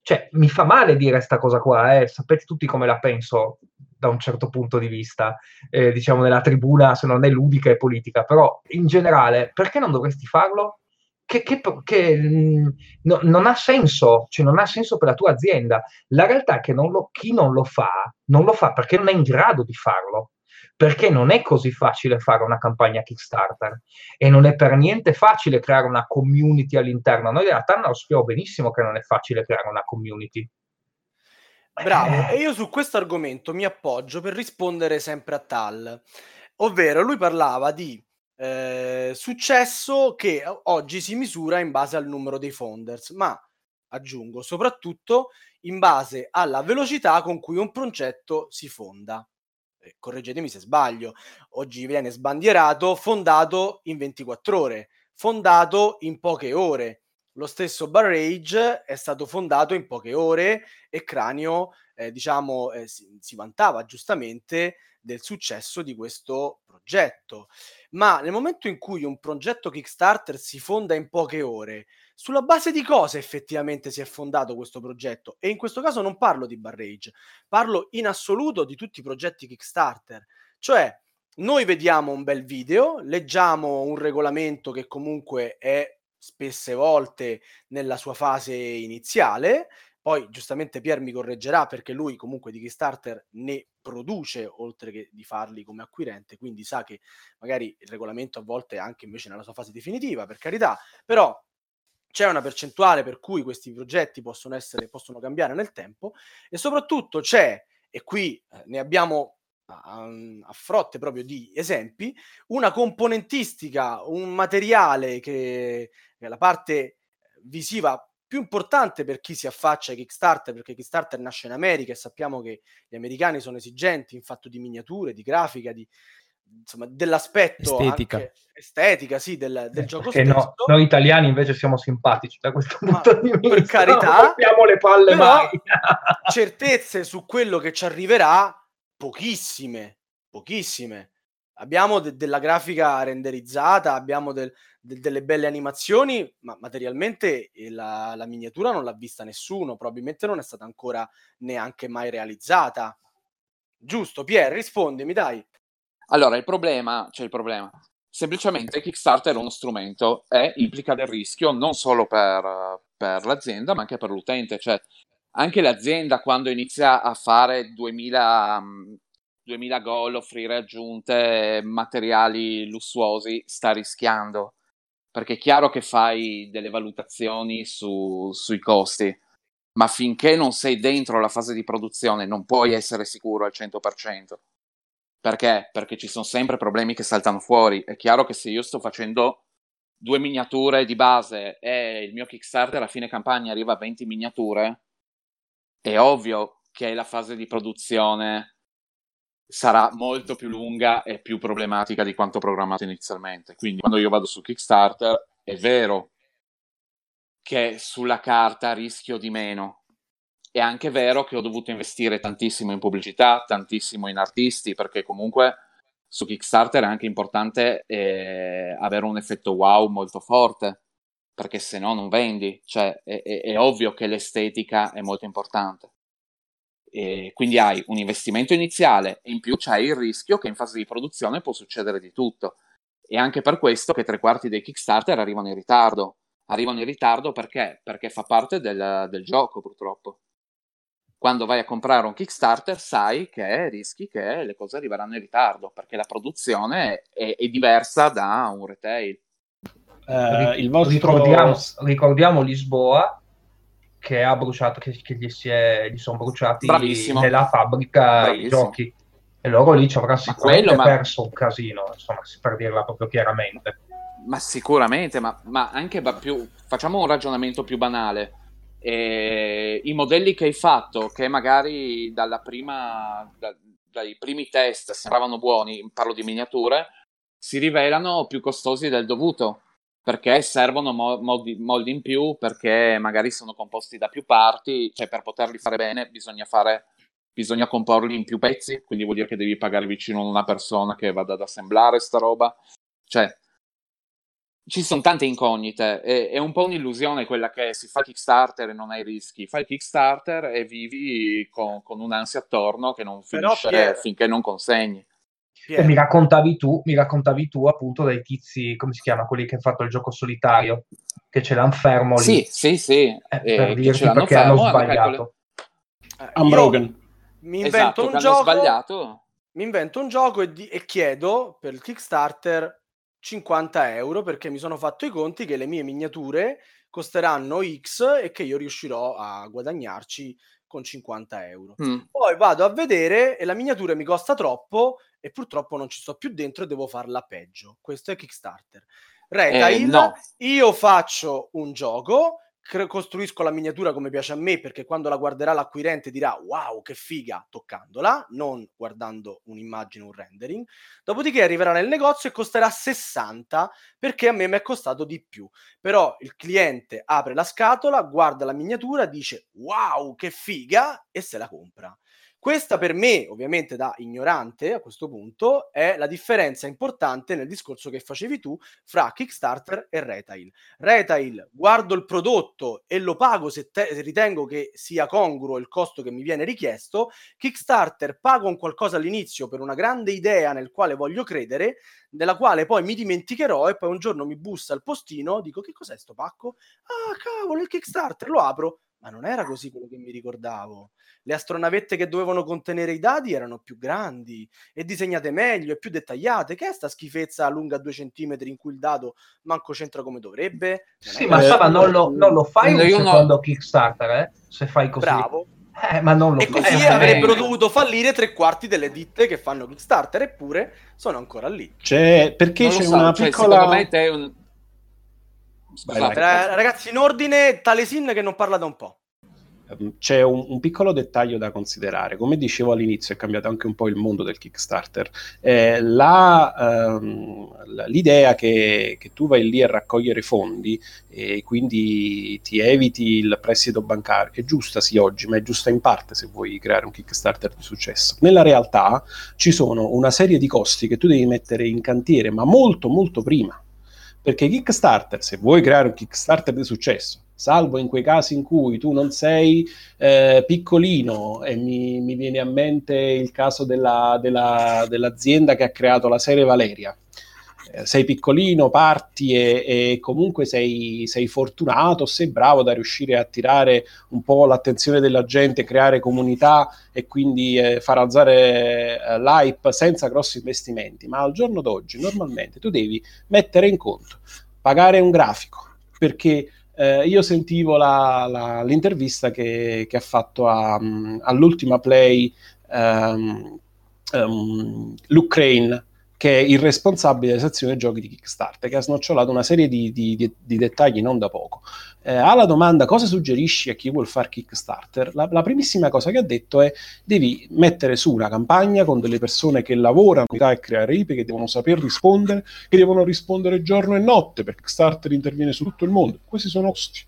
[SPEAKER 4] Cioè, mi fa male dire questa cosa qua, eh? sapete tutti come la penso da un certo punto di vista, eh, diciamo nella tribuna, se non è ludica e politica, però in generale, perché non dovresti farlo? Che, che, che mh, no, non ha senso, cioè non ha senso per la tua azienda. La realtà è che non lo, chi non lo fa, non lo fa perché non è in grado di farlo perché non è così facile fare una campagna Kickstarter e non è per niente facile creare una community all'interno. Noi della Tanna lo sappiamo benissimo che non è facile creare una community.
[SPEAKER 1] Bravo, e io su questo argomento mi appoggio per rispondere sempre a Tal, ovvero lui parlava di eh, successo che oggi si misura in base al numero dei founders, ma aggiungo soprattutto in base alla velocità con cui un progetto si fonda. Correggetemi se sbaglio, oggi viene sbandierato, fondato in 24 ore, fondato in poche ore. Lo stesso Barrage è stato fondato in poche ore e Cranio, eh, diciamo, eh, si, si vantava giustamente del successo di questo progetto. Ma nel momento in cui un progetto Kickstarter si fonda in poche ore, sulla base di cosa effettivamente si è fondato questo progetto? E in questo caso non parlo di Barrage, parlo in assoluto di tutti i progetti Kickstarter. Cioè, noi vediamo un bel video, leggiamo un regolamento che comunque è spesse volte nella sua fase iniziale, poi giustamente Pier mi correggerà perché lui comunque di Kickstarter ne produce oltre che di farli come acquirente, quindi sa che magari il regolamento a volte è anche invece nella sua fase definitiva, per carità, però c'è una percentuale per cui questi progetti possono, essere, possono cambiare nel tempo e soprattutto c'è, e qui eh, ne abbiamo a, a, frotte proprio di esempi, una componentistica, un materiale che è la parte visiva più importante per chi si affaccia a Kickstarter, perché Kickstarter nasce in America e sappiamo che gli americani sono esigenti in fatto di miniature, di grafica, di, insomma, dell'aspetto
[SPEAKER 3] estetica,
[SPEAKER 1] estetica sì, del, del
[SPEAKER 4] eh,
[SPEAKER 1] gioco
[SPEAKER 4] stesso. No, noi italiani invece siamo simpatici da questo
[SPEAKER 1] Ma,
[SPEAKER 4] punto di vista.
[SPEAKER 1] Per carità,
[SPEAKER 4] non abbiamo le palle
[SPEAKER 1] però,
[SPEAKER 4] mai.
[SPEAKER 1] certezze su quello che ci arriverà, pochissime, pochissime. Abbiamo de- della grafica renderizzata, abbiamo del, de- delle belle animazioni, ma materialmente la, la miniatura non l'ha vista nessuno, probabilmente non è stata ancora neanche mai realizzata. Giusto, Pier, rispondimi, dai.
[SPEAKER 2] Allora, il problema, cioè il problema, semplicemente Kickstarter è uno strumento e implica del rischio non solo per, per l'azienda, ma anche per l'utente. Cioè, anche l'azienda quando inizia a fare 2000, 2000 gol, offrire aggiunte, materiali lussuosi, sta rischiando. Perché è chiaro che fai delle valutazioni su, sui costi, ma finché non sei dentro la fase di produzione non puoi essere sicuro al 100%. Perché? Perché ci sono sempre problemi che saltano fuori. È chiaro che se io sto facendo due miniature di base e il mio Kickstarter a fine campagna arriva a 20 miniature, è ovvio che la fase di produzione sarà molto più lunga e più problematica di quanto programmato inizialmente. Quindi quando io vado su Kickstarter è vero che sulla carta rischio di meno, è anche vero che ho dovuto investire tantissimo in pubblicità, tantissimo in artisti, perché comunque su Kickstarter è anche importante eh, avere un effetto wow molto forte, perché se no non vendi, cioè è, è, è ovvio che l'estetica è molto importante. E quindi hai un investimento iniziale e in più c'hai il rischio che in fase di produzione può succedere di tutto. E anche per questo che tre quarti dei Kickstarter arrivano in ritardo. Arrivano in ritardo perché? Perché fa parte del, del gioco, purtroppo. Quando vai a comprare un Kickstarter sai che rischi che le cose arriveranno in ritardo perché la produzione è, è diversa da un retail.
[SPEAKER 4] Il vostro... ricordiamo, ricordiamo Lisboa che ha bruciato, che, che gli, si è, gli sono bruciati
[SPEAKER 2] Bravissimo.
[SPEAKER 4] nella fabbrica Bravissimo. i giochi. E loro lì ci avrà sicuramente quello, perso ma... un casino, insomma, per dirla proprio chiaramente.
[SPEAKER 2] Ma sicuramente, ma, ma anche più, facciamo un ragionamento più banale. Eh, I modelli che hai fatto, che magari prima, da, dai primi test sembravano buoni, parlo di miniature, si rivelano più costosi del dovuto perché servono mo- moldi, moldi, in più, perché magari sono composti da più parti, cioè per poterli fare bene bisogna, fare, bisogna comporli in più pezzi, quindi vuol dire che devi pagare vicino a una persona che vada ad assemblare sta roba. Cioè, ci sono tante incognite, è, è, un po' un'illusione quella che si fa Kickstarter e non hai rischi, fai Kickstarter e vivi con, con un'ansia attorno che non finisce Però, finché non consegni.
[SPEAKER 4] E mi raccontavi tu, mi raccontavi tu appunto dei tizi, come si chiama, quelli che hanno fatto il gioco solitario, che ce l'hanno fermo lì.
[SPEAKER 2] Sì, sì, sì.
[SPEAKER 4] Eh, per eh, dirti perché fermo, hanno sbagliato.
[SPEAKER 6] Eh, Unbroken.
[SPEAKER 1] Mi invento esatto, un gioco. Sbagliato. Mi invento un gioco e, di- e chiedo per il Kickstarter 50 euro perché mi sono fatto i conti che le mie miniature costeranno X e che io riuscirò a guadagnarci con 50 euro. Mm. Poi vado a vedere e la miniatura mi costa troppo e purtroppo non ci sto più dentro e devo farla peggio. Questo è Kickstarter. Retail, eh, no. io faccio un gioco, costruisco la miniatura come piace a me perché quando la guarderà l'acquirente dirà wow che figa toccandola, non guardando un'immagine, un rendering. Dopodiché arriverà nel negozio e costerà 60 perché a me mi è costato di più. Però il cliente apre la scatola, guarda la miniatura, dice wow che figa e se la compra. Questa per me, ovviamente da ignorante a questo punto, è la differenza importante nel discorso che facevi tu fra Kickstarter e Retail. Retail, guardo il prodotto e lo pago se, te- se ritengo che sia congruo il costo che mi viene richiesto. Kickstarter, pago un qualcosa all'inizio per una grande idea nel quale voglio credere, della quale poi mi dimenticherò e poi un giorno mi bussa il postino, dico che cos'è sto pacco? Ah, cavolo, il Kickstarter, lo apro ma non era così quello che mi ricordavo. Le astronavette che dovevano contenere i dati erano più grandi e disegnate meglio e più dettagliate. Che è sta schifezza lunga due centimetri in cui il dato manco c'entra come dovrebbe?
[SPEAKER 4] sì, ma Sava, non, lo, non lo fai un secondo no. Kickstarter, eh? Se fai così.
[SPEAKER 1] Bravo.
[SPEAKER 4] Eh, ma non lo
[SPEAKER 1] e così eh, avrebbero dovuto fallire tre quarti delle ditte che fanno Kickstarter, eppure sono ancora lì.
[SPEAKER 6] C'è, perché non c'è so, una cioè, piccola...
[SPEAKER 2] Un
[SPEAKER 1] Vai, vai. Ragazzi, in ordine, Talesin che non parla da un po'.
[SPEAKER 6] Ehm, c'è un, un, piccolo dettaglio da considerare. Come dicevo all'inizio, è cambiato anche un po' il mondo del Kickstarter. Eh, la, um, l'idea che, che, tu vai lì a raccogliere fondi e quindi ti eviti il prestito bancario è giusta sì oggi, ma è giusta in parte se vuoi creare un Kickstarter di successo. Nella realtà ci sono una serie di costi che tu devi mettere in cantiere, ma molto molto prima perché Kickstarter, se vuoi creare un Kickstarter di successo, salvo in quei casi in cui tu non sei eh, piccolino, e mi, mi, viene a mente il caso della, della, dell'azienda che ha creato la serie Valeria, sei piccolino, parti e, e comunque sei, sei, fortunato, sei bravo da riuscire a attirare un po' l'attenzione della gente, creare comunità e quindi eh, far alzare eh, l'hype senza grossi investimenti. Ma al giorno d'oggi normalmente tu devi mettere in conto, pagare un grafico, perché eh, io sentivo la, la, l'intervista che, che, ha fatto a, um, all'ultima play um, um, Luke Crane che è il responsabile della sezione giochi di Kickstarter, che ha snocciolato una serie di, di, di, di dettagli non da poco. Eh, alla domanda cosa suggerisci a chi vuole fare Kickstarter, la, la, primissima cosa che ha detto è devi mettere su una campagna con delle persone che lavorano e creare IP, che devono saper rispondere, che devono rispondere giorno e notte, perché Kickstarter interviene su tutto il mondo. Questi sono costi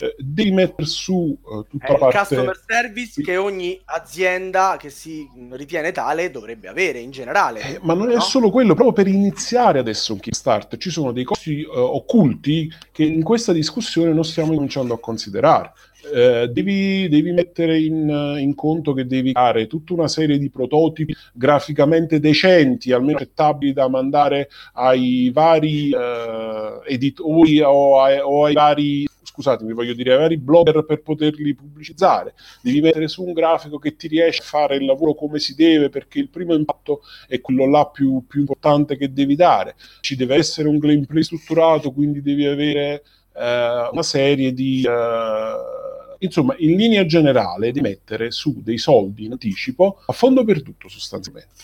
[SPEAKER 6] eh, devi mettere su uh, tutta è la parte...
[SPEAKER 1] customer service che ogni azienda che si ritiene tale dovrebbe avere in generale.
[SPEAKER 6] Eh, ma non no? è solo quello, proprio per iniziare adesso un Kickstarter ci sono dei costi uh, occulti che in questa discussione non stiamo cominciando a considerare. Eh, devi, devi, mettere in, in, conto che devi fare tutta una serie di prototipi graficamente decenti, almeno accettabili da mandare ai vari eh, editori o ai, o ai vari
[SPEAKER 8] scusatemi, voglio dire, vari blogger per poterli pubblicizzare, devi mettere su un grafico che ti riesce a fare il lavoro come si deve, perché il primo impatto è quello là più, più importante che devi dare. Ci deve essere un gameplay strutturato, quindi devi avere eh, una serie di... Eh, insomma, in linea generale di mettere su dei soldi in anticipo a fondo perduto sostanzialmente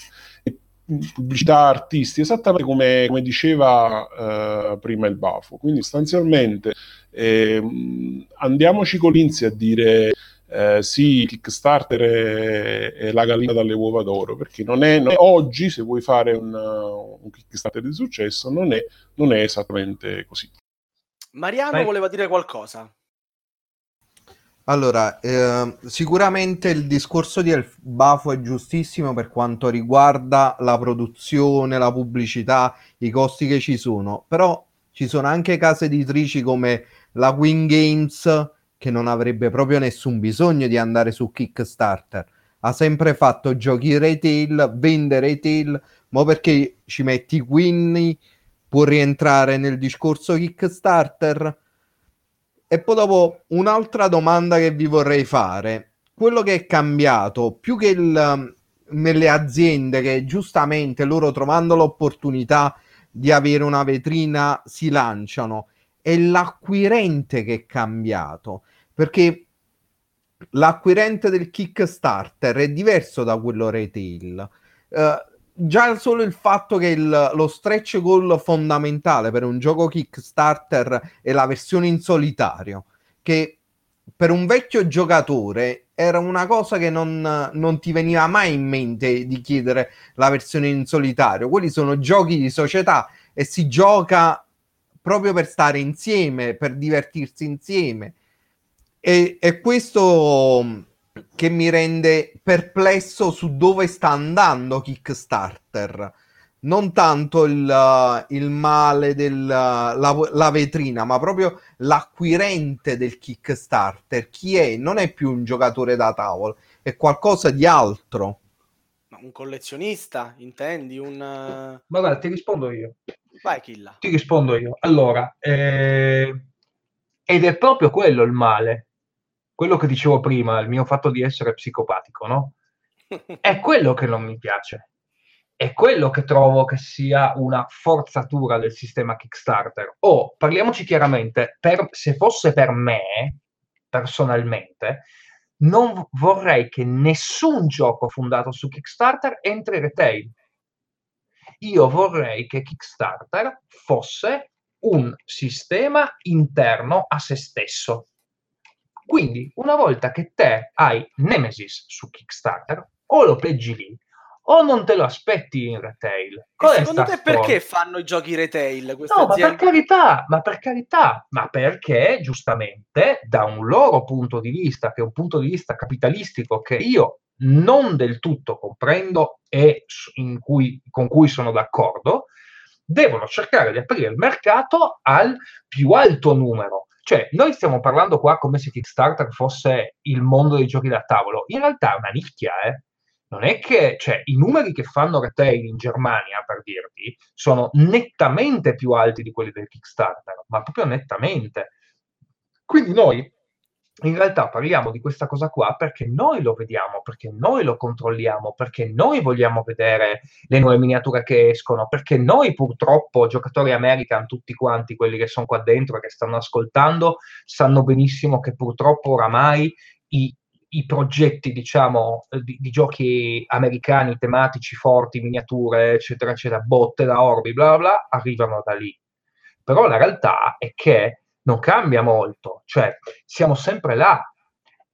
[SPEAKER 8] pubblicità artisti, esattamente come, come diceva uh, prima il Bafo. Quindi sostanzialmente eh, andiamoci con l'Inzi a dire eh, sì, Kickstarter è, è, la gallina dalle uova d'oro, perché non è, non è oggi, se vuoi fare un, un, Kickstarter di successo, non è, non è esattamente così.
[SPEAKER 1] Mariano Vai. voleva dire qualcosa.
[SPEAKER 5] Allora, eh, sicuramente il discorso di El Bafo è giustissimo per quanto riguarda la produzione, la pubblicità, i costi che ci sono, però ci sono anche case editrici come la Wing Games che non avrebbe proprio nessun bisogno di andare su Kickstarter. Ha sempre fatto giochi retail, vende retail, ma perché ci metti Quinny può rientrare nel discorso Kickstarter? E poi dopo un'altra domanda che vi vorrei fare. Quello che è cambiato, più che il, nelle aziende che giustamente loro trovando l'opportunità di avere una vetrina si lanciano, è l'acquirente che è cambiato. Perché l'acquirente del Kickstarter è diverso da quello retail. Uh, già solo il fatto che il, lo stretch goal fondamentale per un gioco Kickstarter è la versione in solitario, che per un vecchio giocatore era una cosa che non, non, ti veniva mai in mente di chiedere la versione in solitario. Quelli sono giochi di società e si gioca proprio per stare insieme, per divertirsi insieme. E, e questo che mi rende perplesso su dove sta andando Kickstarter. Non tanto il, il male della la vetrina, ma proprio l'acquirente del Kickstarter. Chi è? Non è più un giocatore da tavolo, è qualcosa di altro.
[SPEAKER 1] Ma un collezionista, intendi? Un...
[SPEAKER 4] Ma guarda, ti rispondo io.
[SPEAKER 1] Vai, Killa.
[SPEAKER 4] Ti rispondo io. Allora, eh... ed è proprio quello il male quello che dicevo prima, il mio fatto di essere psicopatico, no? È quello che non mi piace. È quello che trovo che sia una forzatura del sistema Kickstarter. O, parliamoci chiaramente, per, se fosse per me, personalmente, non vorrei che nessun gioco fondato su Kickstarter entri retail. Io vorrei che Kickstarter fosse un sistema interno a se stesso quindi, una volta che te hai Nemesis su Kickstarter, o lo peggi lì, o non te lo aspetti in retail.
[SPEAKER 1] secondo te storia? perché fanno i giochi retail?
[SPEAKER 4] No, aziende? ma per carità, ma per carità, ma perché giustamente da un loro punto di vista, che è un punto di vista capitalistico che io non del tutto comprendo e cui, con cui sono d'accordo, devono cercare di aprire il mercato al più alto numero cioè, noi stiamo parlando qua come se Kickstarter fosse il mondo dei giochi da tavolo. In realtà è una nicchia, eh. Non è che, cioè, i numeri che fanno retail in Germania, per dirti, sono nettamente più alti di quelli del Kickstarter, ma proprio nettamente. Quindi noi in realtà parliamo di questa cosa qua perché noi lo vediamo, perché noi lo controlliamo, perché noi vogliamo vedere le nuove miniature che escono, perché noi purtroppo, giocatori American, tutti quanti quelli che sono qua dentro e che stanno ascoltando, sanno benissimo che purtroppo oramai i, i progetti, diciamo, di, di, giochi americani tematici forti, miniature, eccetera, eccetera, botte da orbi, bla bla, arrivano da lì. Però la realtà è che non cambia molto, cioè siamo sempre là.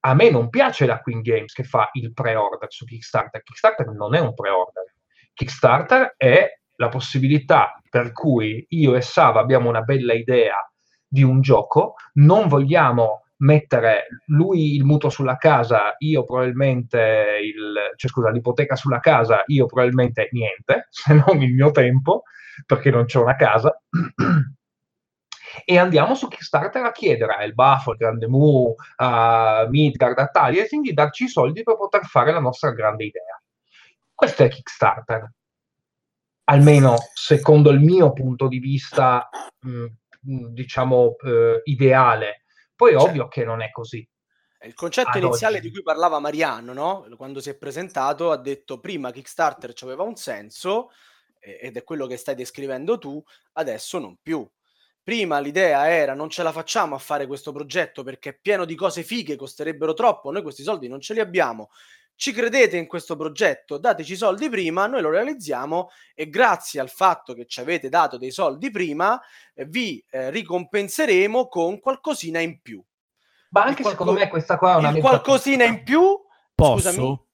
[SPEAKER 4] A me non piace la Queen Games che fa il pre-order su Kickstarter. Kickstarter non è un pre-order. Kickstarter è la possibilità per cui io e Sava abbiamo una bella idea di un gioco, non vogliamo mettere lui il mutuo sulla casa, io probabilmente il, cioè scusa, l'ipoteca sulla casa, io probabilmente niente, se non il mio tempo, perché non c'è una casa. e andiamo su Kickstarter a chiedere a El Bafo, al Grande Mu, a Midgard, a Taliesin di darci i soldi per poter fare la nostra grande idea. Questo è Kickstarter. Almeno secondo il mio punto di vista, mh, diciamo, eh, ideale. Poi è cioè, ovvio che non è così.
[SPEAKER 1] Il concetto iniziale oggi. di cui parlava Mariano, no? quando si è presentato, ha detto prima Kickstarter aveva un senso, ed è quello che stai descrivendo tu, adesso non più. Prima l'idea era non ce la facciamo a fare questo progetto perché è pieno di cose fighe, costerebbero troppo, noi questi soldi non ce li abbiamo. Ci credete in questo progetto? Dateci i soldi prima, noi lo realizziamo e grazie al fatto che ci avete dato dei soldi prima, eh, vi eh, ricompenseremo con qualcosina in più.
[SPEAKER 4] Ma anche qualco- secondo me questa qua è una
[SPEAKER 1] il qualcosina in più.
[SPEAKER 3] Posso?
[SPEAKER 1] Scusami,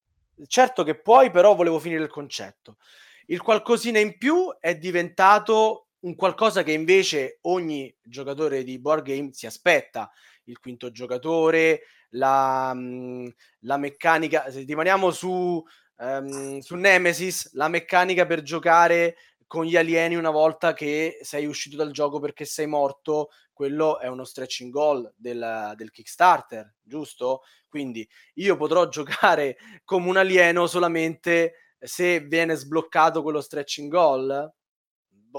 [SPEAKER 1] certo che puoi, però volevo finire il concetto. Il qualcosina in più è diventato un qualcosa che invece ogni giocatore di board game si aspetta. Il quinto giocatore, la, mhmm, la meccanica, se rimaniamo su, um, su Nemesis, la meccanica per giocare con gli alieni una volta che sei uscito dal gioco perché sei morto, quello è uno stretching goal del, del Kickstarter, giusto? Quindi io potrò giocare come un alieno solamente se viene sbloccato quello stretching goal?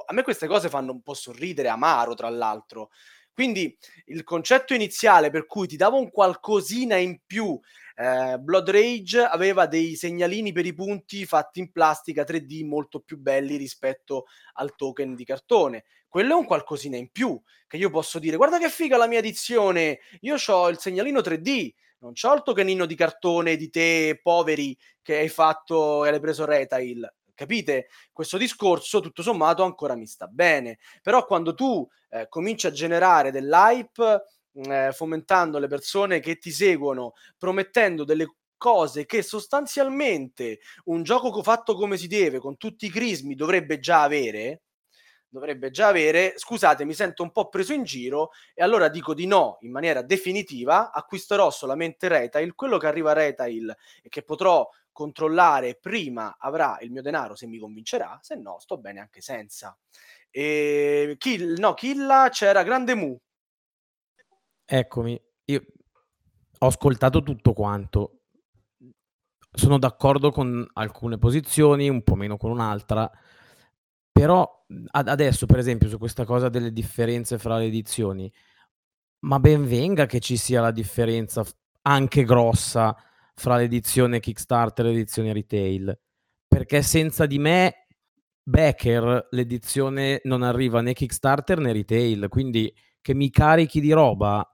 [SPEAKER 1] A me queste cose fanno un po' sorridere, amaro tra l'altro. Quindi il concetto iniziale per cui ti davo un qualcosina in più, eh, Blood Rage aveva dei segnalini per i punti fatti in plastica 3D molto più belli rispetto al token di cartone. Quello è un qualcosina in più che io posso dire: guarda che figa la mia edizione, io ho il segnalino 3D non c'ho il tokenino di cartone di te poveri che hai fatto e l'hai preso retail. Capite? Questo discorso tutto sommato ancora mi sta bene, però quando tu eh, cominci a generare dell'hype eh, fomentando le persone che ti seguono, promettendo delle cose che sostanzialmente un gioco fatto come si deve, con tutti i crismi, dovrebbe già avere, dovrebbe già avere, scusate, mi sento un po' preso in giro e allora dico di no in maniera definitiva, acquisterò solamente Retail, quello che arriva Retail e che potrò controllare prima avrà il mio denaro se mi convincerà, se no sto bene anche senza. E Kill, no, Killa c'era Grande Mu.
[SPEAKER 3] Eccomi, io ho ascoltato tutto quanto. Sono d'accordo con alcune posizioni, un po' meno con un'altra però adesso, per esempio, su questa cosa delle differenze fra le edizioni, ma ben venga che ci sia la differenza anche grossa fra l'edizione Kickstarter e l'edizione retail, perché senza di me Becker l'edizione non arriva né Kickstarter né retail, quindi che mi carichi di roba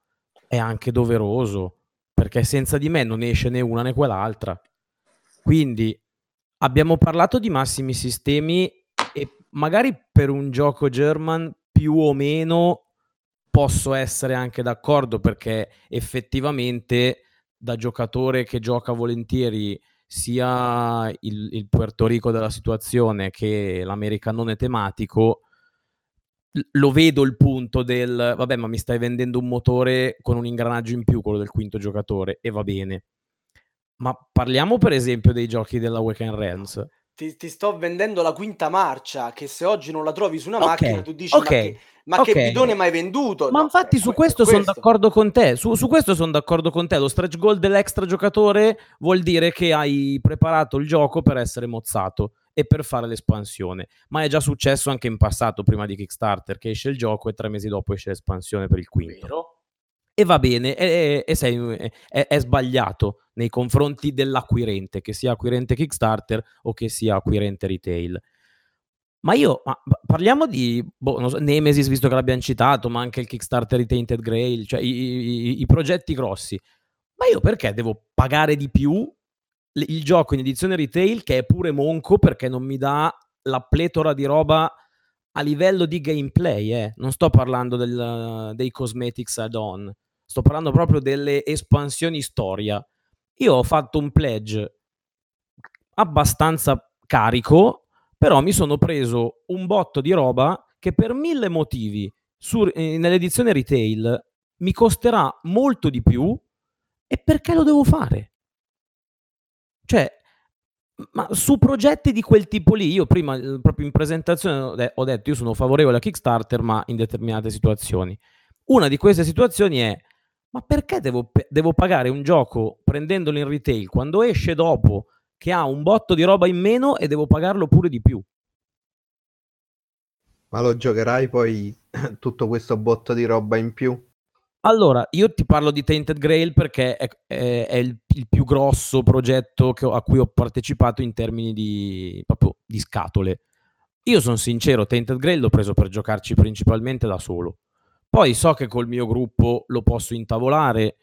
[SPEAKER 3] è anche doveroso, perché senza di me non esce né una né quell'altra. Quindi abbiamo parlato di massimi sistemi e magari per un gioco German più o meno posso essere anche d'accordo perché effettivamente da giocatore che gioca volentieri sia il, il Puerto Rico della situazione che l'americanone tematico lo vedo il punto del vabbè ma mi stai vendendo un motore con un ingranaggio in più quello del quinto giocatore e va bene ma parliamo per esempio dei giochi della Weekend Realms
[SPEAKER 1] ti, ti, sto vendendo la quinta marcia, che se oggi non la trovi su una okay. macchina tu dici okay. che, ma okay. che bidone mai venduto?
[SPEAKER 3] Ma no, infatti eh, su questo, questo. sono d'accordo con te, su, su questo sono d'accordo con te, lo stretch goal dell'extra giocatore vuol dire che hai preparato il gioco per essere mozzato e per fare l'espansione, ma è già successo anche in passato prima di Kickstarter che esce il gioco e tre mesi dopo esce l'espansione per il quinto. Vero? e va bene, e, e sei, è, è, sbagliato nei confronti dell'acquirente, che sia acquirente Kickstarter o che sia acquirente retail. Ma io, ma parliamo di boh, so, Nemesis, visto che l'abbiamo citato, ma anche il Kickstarter di Tainted Grail, cioè i, i, i progetti grossi. Ma io perché devo pagare di più il gioco in edizione retail, che è pure monco perché non mi dà la pletora di roba a livello di gameplay, eh. non sto parlando del, dei cosmetics add-on sto parlando proprio delle espansioni storia. Io ho fatto un pledge abbastanza carico, però mi sono preso un botto di roba che per mille motivi su, eh, nell'edizione retail mi costerà molto di più e perché lo devo fare? Cioè, ma su progetti di quel tipo lì, io prima proprio in presentazione ho detto io sono favorevole a Kickstarter, ma in determinate situazioni. Una di queste situazioni è ma perché devo, devo pagare un gioco prendendolo in retail quando esce dopo che ha un botto di roba in meno e devo pagarlo pure di più?
[SPEAKER 5] Ma lo giocherai poi tutto questo botto di roba in più?
[SPEAKER 3] Allora, io ti parlo di Tainted Grail perché è, è- è il, il più grosso progetto ho- a cui ho partecipato in termini di, proprio di scatole. Io sono sincero, Tainted Grail l'ho preso per giocarci principalmente da solo. Poi so che col mio gruppo lo posso intavolare.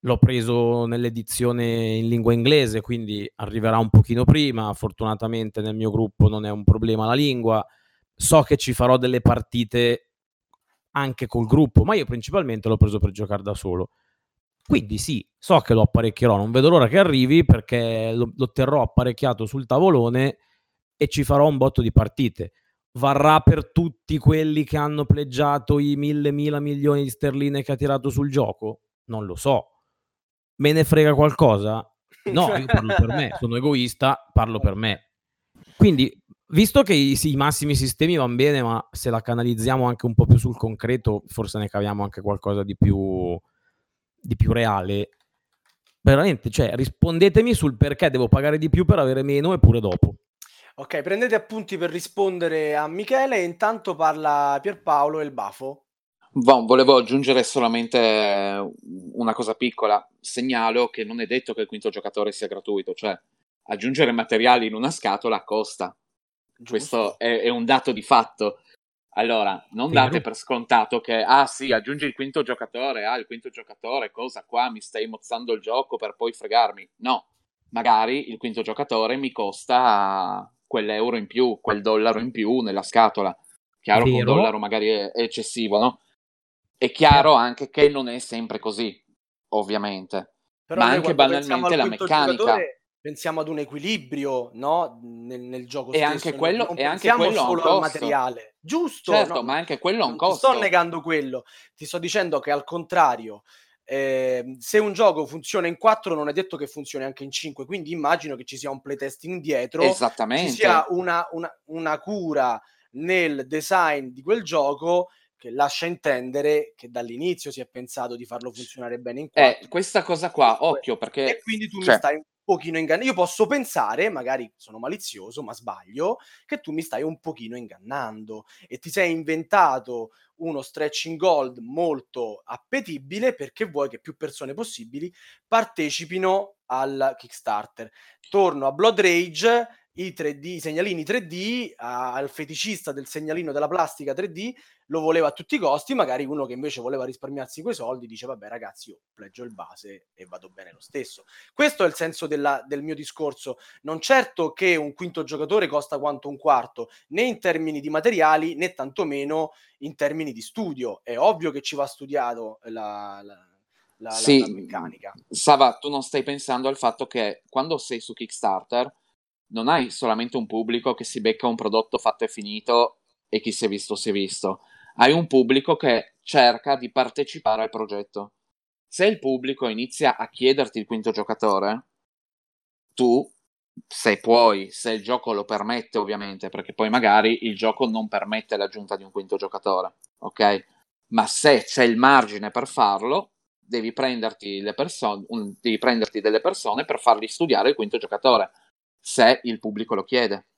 [SPEAKER 3] L'ho preso nell'edizione in lingua inglese, quindi arriverà un pochino prima. Fortunatamente nel mio gruppo non è un problema la lingua. So che ci farò delle partite anche col gruppo, ma io principalmente l'ho preso per giocare da solo. Quindi sì, so che lo apparecchierò, non vedo l'ora che arrivi perché lo, lo terrò apparecchiato sul tavolone e ci farò un botto di partite. Varrà per tutti quelli che hanno pleggiato i mille, mila milioni di sterline che ha tirato sul gioco? Non lo so. Me ne frega qualcosa? No, io parlo per me, sono egoista, parlo per me. Quindi, visto che i, i massimi sistemi vanno bene, ma se la canalizziamo anche un po' più sul concreto, forse ne caviamo anche qualcosa di più, di più reale. Veramente, cioè, rispondetemi sul perché devo pagare di più per avere meno e pure dopo.
[SPEAKER 1] Ok, prendete appunti per rispondere a Michele intanto parla Pierpaolo e il Bafo.
[SPEAKER 2] Bon, volevo aggiungere solamente una cosa piccola. Segnalo che non è detto che il quinto giocatore sia gratuito, cioè aggiungere materiali in una scatola costa. Questo è, è un dato di fatto. Allora, non
[SPEAKER 3] Vero.
[SPEAKER 2] date per scontato che, ah sì, aggiungi il quinto giocatore, ah il quinto giocatore, cosa qua, mi stai mozzando il gioco per poi fregarmi. No, magari il quinto giocatore mi costa quell'euro in più, quel dollaro in più nella scatola. Chiaro che un
[SPEAKER 3] Vero.
[SPEAKER 2] dollaro magari è, è eccessivo, no? È chiaro anche che non è sempre così, ovviamente.
[SPEAKER 1] Però
[SPEAKER 2] Ma anche banalmente
[SPEAKER 1] al
[SPEAKER 2] la meccanica.
[SPEAKER 1] Pensiamo ad un equilibrio, no? Nel, nel gioco
[SPEAKER 2] E
[SPEAKER 1] stesso.
[SPEAKER 2] anche
[SPEAKER 1] non-
[SPEAKER 2] quello-
[SPEAKER 1] non
[SPEAKER 2] e anche quello
[SPEAKER 1] solo al
[SPEAKER 2] costo.
[SPEAKER 1] materiale. Giusto,
[SPEAKER 2] Certo,
[SPEAKER 1] no,
[SPEAKER 2] ma anche quello ha un
[SPEAKER 1] non ti sto
[SPEAKER 2] costo.
[SPEAKER 1] negando quello. Ti sto dicendo che al contrario, ehm, se un gioco funziona in 4 non è detto che funzioni anche in 5, quindi immagino che ci sia un playtesting dietro, ci sia una, una- una cura nel design di quel gioco che lascia intendere che dall'inizio si è pensato di farlo funzionare bene in 4.
[SPEAKER 2] Eh, questa cosa qua, occhio,
[SPEAKER 1] E
[SPEAKER 2] perché
[SPEAKER 1] quindi tu
[SPEAKER 2] cioè-
[SPEAKER 1] mi stai un pochino ingannando. Io posso pensare, magari sono malizioso, ma sbaglio, che tu mi stai un pochino ingannando e ti sei inventato uno stretching gold molto appetibile perché vuoi che più persone possibili partecipino al Kickstarter. Torno a Blood Rage, i 3D, i segnalini 3D, a- al feticista del segnalino della plastica 3D, lo voleva a tutti i costi, magari uno che invece voleva risparmiarsi quei soldi dice vabbè ragazzi io pleggio il base e vado bene lo stesso. Questo è il senso della- del mio discorso, non certo che un quinto giocatore costa quanto un quarto, né in termini di materiali né tantomeno in termini di studio, è ovvio che ci va studiato la, la- la-
[SPEAKER 2] Sì,
[SPEAKER 1] la meccanica.
[SPEAKER 2] Sava, tu non stai pensando al fatto che quando sei su Kickstarter non hai solamente un pubblico che si becca un prodotto fatto e finito e chi si è visto si è visto. Hai un pubblico che cerca di partecipare al progetto. Se il pubblico inizia a chiederti il quinto giocatore, tu, se puoi, se il gioco lo permette ovviamente, perché poi magari il gioco non permette l'aggiunta di un quinto giocatore, ok? Ma se c'è il margine per farlo, devi prenderti, perso- un- devi prenderti delle persone per fargli studiare il quinto giocatore, se il pubblico lo chiede.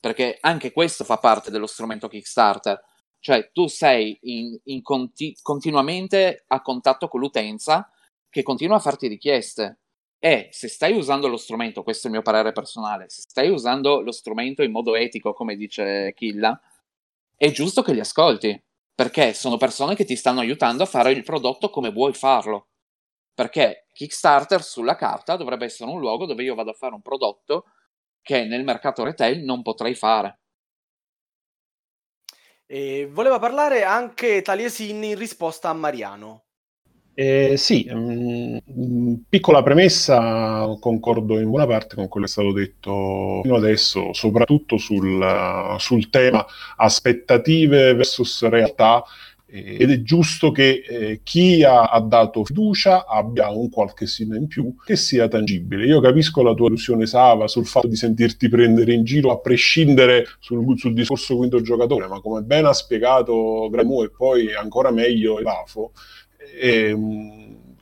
[SPEAKER 2] Perché anche questo fa parte dello strumento Kickstarter. Cioè, tu sei in, in conti- continuamente a contatto con l'utenza che continua a farti richieste. E se stai usando lo strumento, questo è il mio parere personale, se stai usando lo strumento in modo etico, come dice Killa, è giusto che li ascolti, perché sono persone che ti stanno aiutando a fare il prodotto come vuoi farlo. Perché Kickstarter sulla carta dovrebbe essere un luogo dove io vado a fare un prodotto che nel mercato retail non potrei fare.
[SPEAKER 1] E voleva parlare anche Taliesin in risposta a Mariano.
[SPEAKER 8] Eh, sì, mm, mm, piccola premessa, concordo in buona parte con quello che è stato detto fino adesso, soprattutto sul, sul tema aspettative versus realtà, eh, ed è giusto che eh, chi ha, ha dato fiducia abbia un qualche segno in più che sia tangibile. Io capisco la tua illusione, Sava, sul fatto di sentirti prendere in giro, a prescindere sul, sul discorso quinto giocatore, ma come ben ha spiegato Gramu e poi ancora meglio Elafo, è,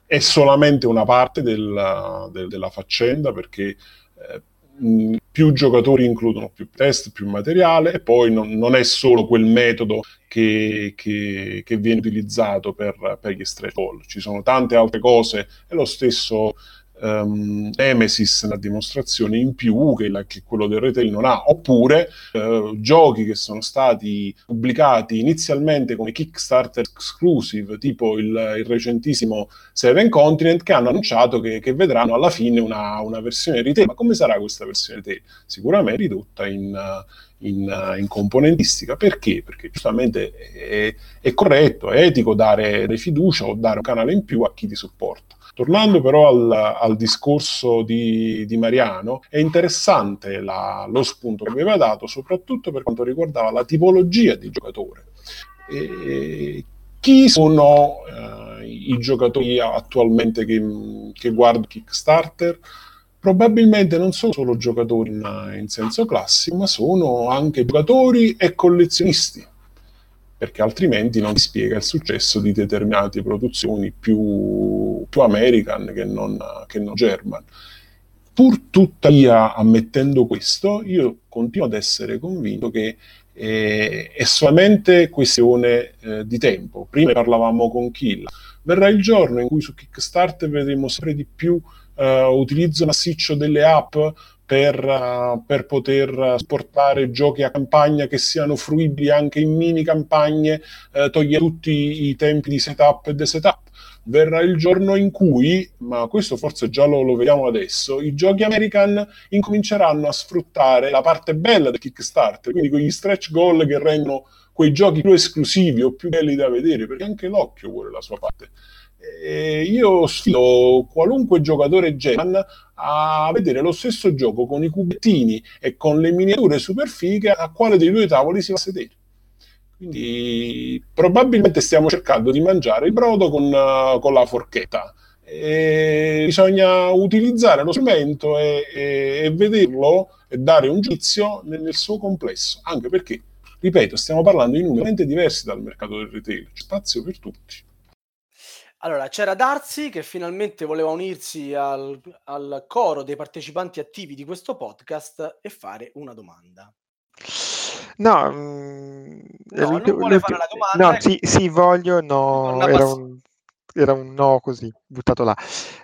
[SPEAKER 8] è solamente una parte del- del- della faccenda perché eh, mh, più giocatori includono più test, più materiale e poi non, non è solo quel metodo che, che, che viene utilizzato per, per, gli stretch goal, ci sono tante altre cose e lo stesso um, Nemesis una dimostrazione in più che, la, che, quello del retail non ha, oppure uh, giochi che sono stati pubblicati inizialmente come Kickstarter exclusive, tipo il, il recentissimo Seven Continent, che hanno annunciato che, che vedranno alla fine una, una, versione retail. Ma come sarà questa versione retail? Sicuramente ridotta in... Uh, in, in, componentistica. Perché? Perché giustamente è, è, corretto, è etico dare, dare fiducia o dare un canale in più a chi ti supporta. Tornando però al, al discorso di, di, Mariano, è interessante la, lo spunto che aveva dato, soprattutto per quanto riguardava la tipologia di giocatore. E, chi sono eh, i giocatori attualmente che, che guardano Kickstarter? Probabilmente non sono solo giocatori in, in senso classico, ma sono anche giocatori e collezionisti perché altrimenti non si spiega il successo di determinate produzioni più, più American che non, che non German. Pur tuttavia, ammettendo questo, io continuo ad essere convinto che eh, è solamente questione eh, di tempo. Prima parlavamo con Kill. Verrà il giorno in cui su Kickstarter vedremo sempre di più eh, utilizzo massiccio delle app per, uh, per, poter sportare giochi a campagna che siano fruibili anche in mini campagne, uh, togliere tutti i tempi di setup e desetup. Verrà il giorno in cui, ma questo forse già lo, lo vediamo adesso, i giochi American incominceranno a sfruttare la parte bella del Kickstarter, quindi quegli stretch goal che rendono quei giochi più esclusivi o più belli da vedere, perché anche l'occhio vuole la sua parte. E io sfido qualunque giocatore German a vedere lo stesso gioco con i cubettini e con le miniature super fighe a quale dei due tavoli si va a sedere. Quindi probabilmente stiamo cercando di mangiare il brodo con, uh, con la forchetta. E bisogna utilizzare lo strumento e, e, e, vederlo e dare un giudizio nel, nel, suo complesso, anche perché, ripeto, stiamo parlando di numeri diversi dal mercato del retail, c'è spazio per tutti.
[SPEAKER 1] Allora, c'era Darsi che finalmente voleva unirsi al, al coro dei partecipanti attivi di questo podcast e fare una domanda.
[SPEAKER 7] No, mm,
[SPEAKER 1] no non vuole fare la domanda.
[SPEAKER 7] No, sì, sì, voglio, no, era un, era un no così, buttato là.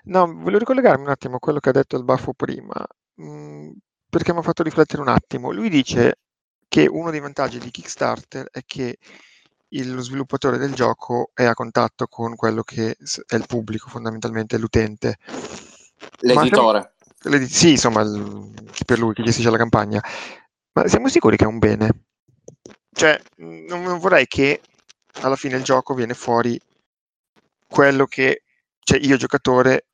[SPEAKER 7] No, voglio ricollegarmi un attimo a quello che ha detto il Baffo prima, mh, mm, perché mi ha fatto riflettere un attimo. Lui dice che uno dei vantaggi di Kickstarter è che il, lo sviluppatore del gioco è a contatto con quello che è il pubblico, fondamentalmente l'utente.
[SPEAKER 2] L'editore.
[SPEAKER 7] Ma, sì, insomma, il, per lui che gestisce la campagna. Ma siamo sicuri che è un bene? Cioè, non, non vorrei che alla fine il gioco viene fuori quello che, cioè io giocatore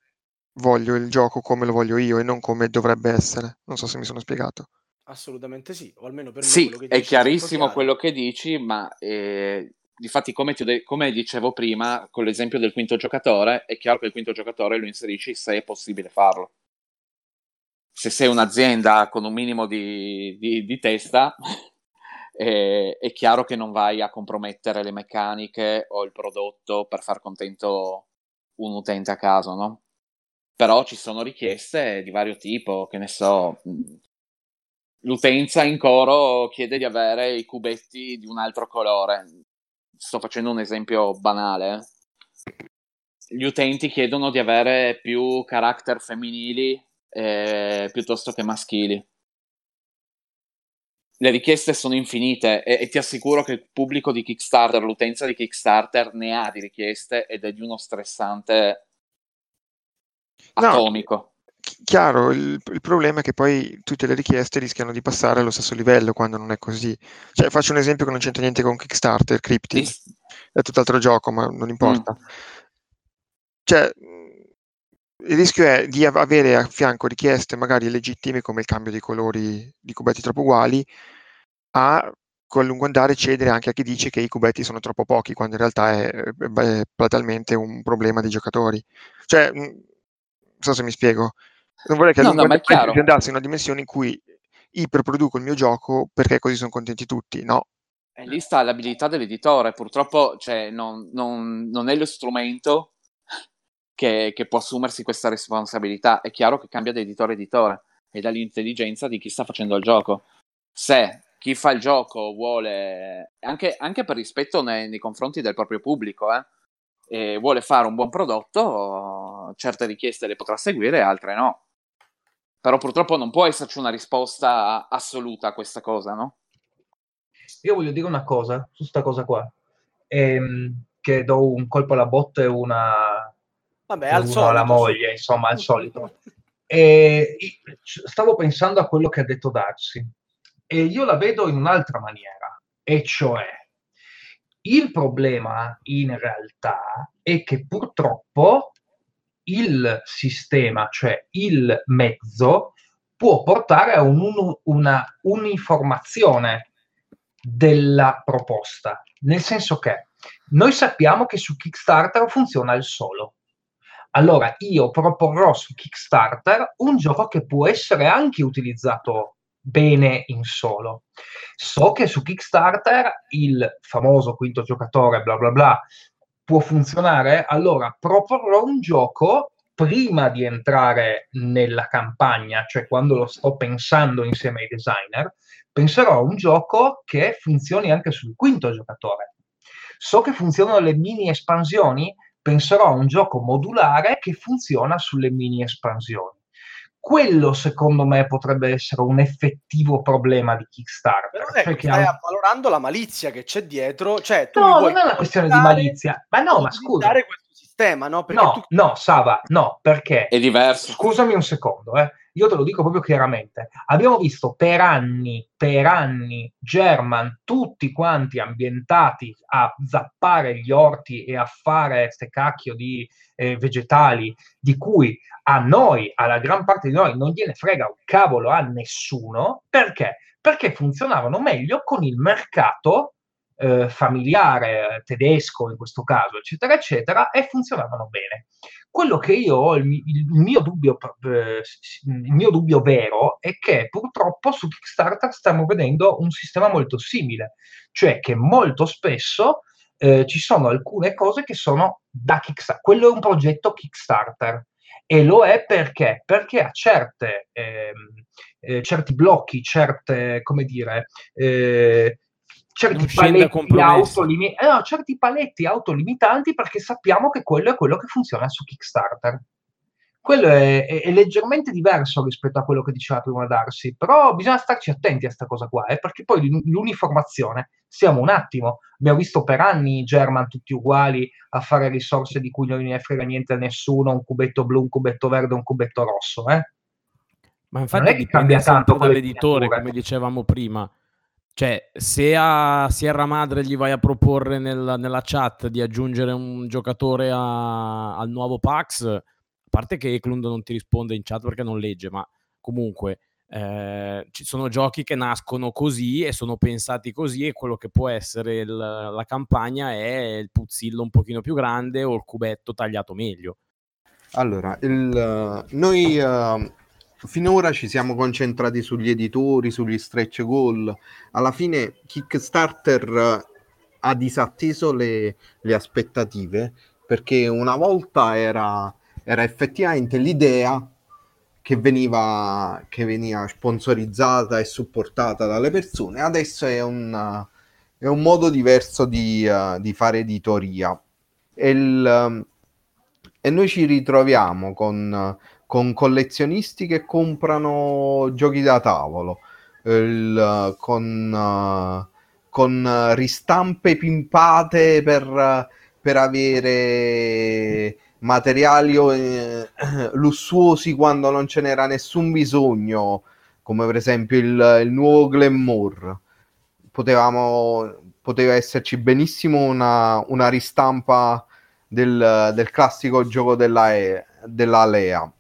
[SPEAKER 7] voglio il gioco come lo voglio io e non come dovrebbe essere. Non so se mi sono spiegato.
[SPEAKER 1] Assolutamente sì, o almeno per
[SPEAKER 2] sì,
[SPEAKER 1] me
[SPEAKER 2] Sì, è chiarissimo è quello che dici, ma eh, difatti come, de- come, dicevo prima, con l'esempio del quinto giocatore, è chiaro che il quinto giocatore lo inserisci se è possibile farlo. Se sei un'azienda con un minimo di, di, di testa, eh, è chiaro che non vai a compromettere le meccaniche o il prodotto per far contento un utente a caso, no? Però ci sono richieste di vario tipo, che ne so, l'utenza in coro chiede di avere i cubetti di un altro colore. Sto facendo un esempio banale. Gli utenti chiedono di avere più character femminili eh, piuttosto che maschili. Le richieste sono infinite e, e, ti assicuro che il pubblico di Kickstarter, l'utenza di Kickstarter ne ha di richieste ed è di uno stressante atomico. No
[SPEAKER 7] chiaro, il, il, problema è che poi tutte le richieste rischiano di passare allo stesso livello quando non è così. Cioè, faccio un esempio che non c'entra niente con Kickstarter, Cryptid, sì. è tutt'altro gioco, ma non importa. Mm. Cioè, il rischio è di avere a fianco richieste magari legittime come il cambio dei colori di cubetti troppo uguali, a con lungo andare cedere anche a chi dice che i cubetti sono troppo pochi, quando in realtà è, è platalmente un problema dei giocatori. Cioè, non so se mi spiego. Non vorrei che no, no, andasse in una dimensione in cui iperproduco il mio gioco perché così sono contenti tutti, no?
[SPEAKER 2] E lì sta l'abilità dell'editore, purtroppo cioè, non, non, non, è lo strumento che, che, può assumersi questa responsabilità. È chiaro che cambia da editore a editore. e dall'intelligenza di chi sta facendo il gioco. Se chi fa il gioco vuole, anche, anche per rispetto nei, nei, confronti del proprio pubblico, eh, e vuole fare un buon prodotto, certe richieste le potrà seguire, altre no. Però purtroppo non può esserci una risposta assoluta a questa cosa, no?
[SPEAKER 4] Io voglio dire una cosa su questa cosa qua, ehm, che do un colpo alla botte e una,
[SPEAKER 1] Vabbè, al solito,
[SPEAKER 4] alla moglie, insomma, al solito. E stavo pensando a quello che ha detto Darcy e io la vedo in un'altra maniera, e cioè il problema in realtà è che purtroppo il sistema, cioè il mezzo, può portare a un, una uniformazione della proposta, nel senso che noi sappiamo che su Kickstarter funziona il solo. Allora io proporrò su Kickstarter un gioco che può essere anche utilizzato bene in solo. So che su Kickstarter il famoso quinto giocatore, bla bla bla, può funzionare, allora proporrò un gioco prima di entrare nella campagna, cioè quando lo sto pensando insieme ai designer, penserò a un gioco che funzioni anche sul quinto giocatore. So che funzionano le mini espansioni, penserò a un gioco modulare che funziona sulle mini espansioni. Quello secondo me potrebbe essere un effettivo problema di Kickstarter.
[SPEAKER 1] Però ecco,
[SPEAKER 4] perché
[SPEAKER 1] stai avvalorando la malizia che c'è dietro. Cioè, tu
[SPEAKER 4] No, non è una questione di malizia. Ma no, ma scusa.
[SPEAKER 1] Sistema, no? Perché
[SPEAKER 4] No,
[SPEAKER 1] tu
[SPEAKER 4] no, Sava, no, perché?
[SPEAKER 2] È diverso.
[SPEAKER 4] Scusami un secondo, eh. io te lo dico proprio chiaramente. Abbiamo visto per anni, per anni, German, tutti quanti ambientati a zappare gli orti e a fare ste cacchio di eh, vegetali, di cui a noi, alla gran parte di noi, non gliene frega un cavolo a nessuno. Perché? Perché funzionavano meglio con il mercato eh, familiare, eh, tedesco in questo caso, eccetera, eccetera, e funzionavano bene. Quello che io ho, il, il mio dubbio, eh, il mio dubbio vero è che purtroppo su Kickstarter stiamo vedendo un sistema molto simile, cioè che molto spesso eh, ci sono alcune cose che sono da Kickstarter. Quello è un progetto Kickstarter e lo è perché? Perché ha certe, ehm, eh, certi blocchi, certe, come dire, eh, certi
[SPEAKER 3] Non
[SPEAKER 4] paletti, autolimi- eh, no, certi paletti autolimitanti perché sappiamo che quello è quello che funziona su Kickstarter. Quello è, è- è leggermente diverso rispetto a quello che diceva prima Darcy, però bisogna starci attenti a questa cosa qua, eh, perché poi l'un- l'uniformazione, stiamo un attimo, abbiamo visto per anni i German tutti uguali a fare risorse di cui non ne frega niente a nessuno, un cubetto blu, un cubetto verde, un cubetto rosso, eh.
[SPEAKER 3] Ma
[SPEAKER 4] Non
[SPEAKER 3] infatti
[SPEAKER 4] è che cambia tanto
[SPEAKER 3] dall'editore, come dicevamo prima. Cioè, se a Sierra Madre gli vai a proporre nel- nella chat di aggiungere un giocatore a- al nuovo Pax, a parte che Eklund non ti risponde in chat perché non legge, ma comunque eh, ci sono giochi che nascono così e sono pensati così e quello che può essere il- la campagna è il puzzillo un pochino più grande o il cubetto tagliato meglio.
[SPEAKER 5] Allora, il, noi eh, finora ci siamo concentrati sugli editori, sugli stretch goal. Alla fine Kickstarter eh, ha disatteso le, le aspettative perché una volta era, era effettivamente l'idea che veniva, che veniva sponsorizzata e supportata dalle persone, adesso è un, è un modo diverso di, eh, di fare editoria. E il, e noi ci ritroviamo con, con collezionisti che comprano giochi da tavolo, il- con, con ristampe pimpate per, per avere materiali eh, lussuosi quando non ce n'era nessun bisogno, come per esempio il, il nuovo Glamour. Potevamo, poteva esserci benissimo una, una ristampa del, del classico gioco della, della Lea.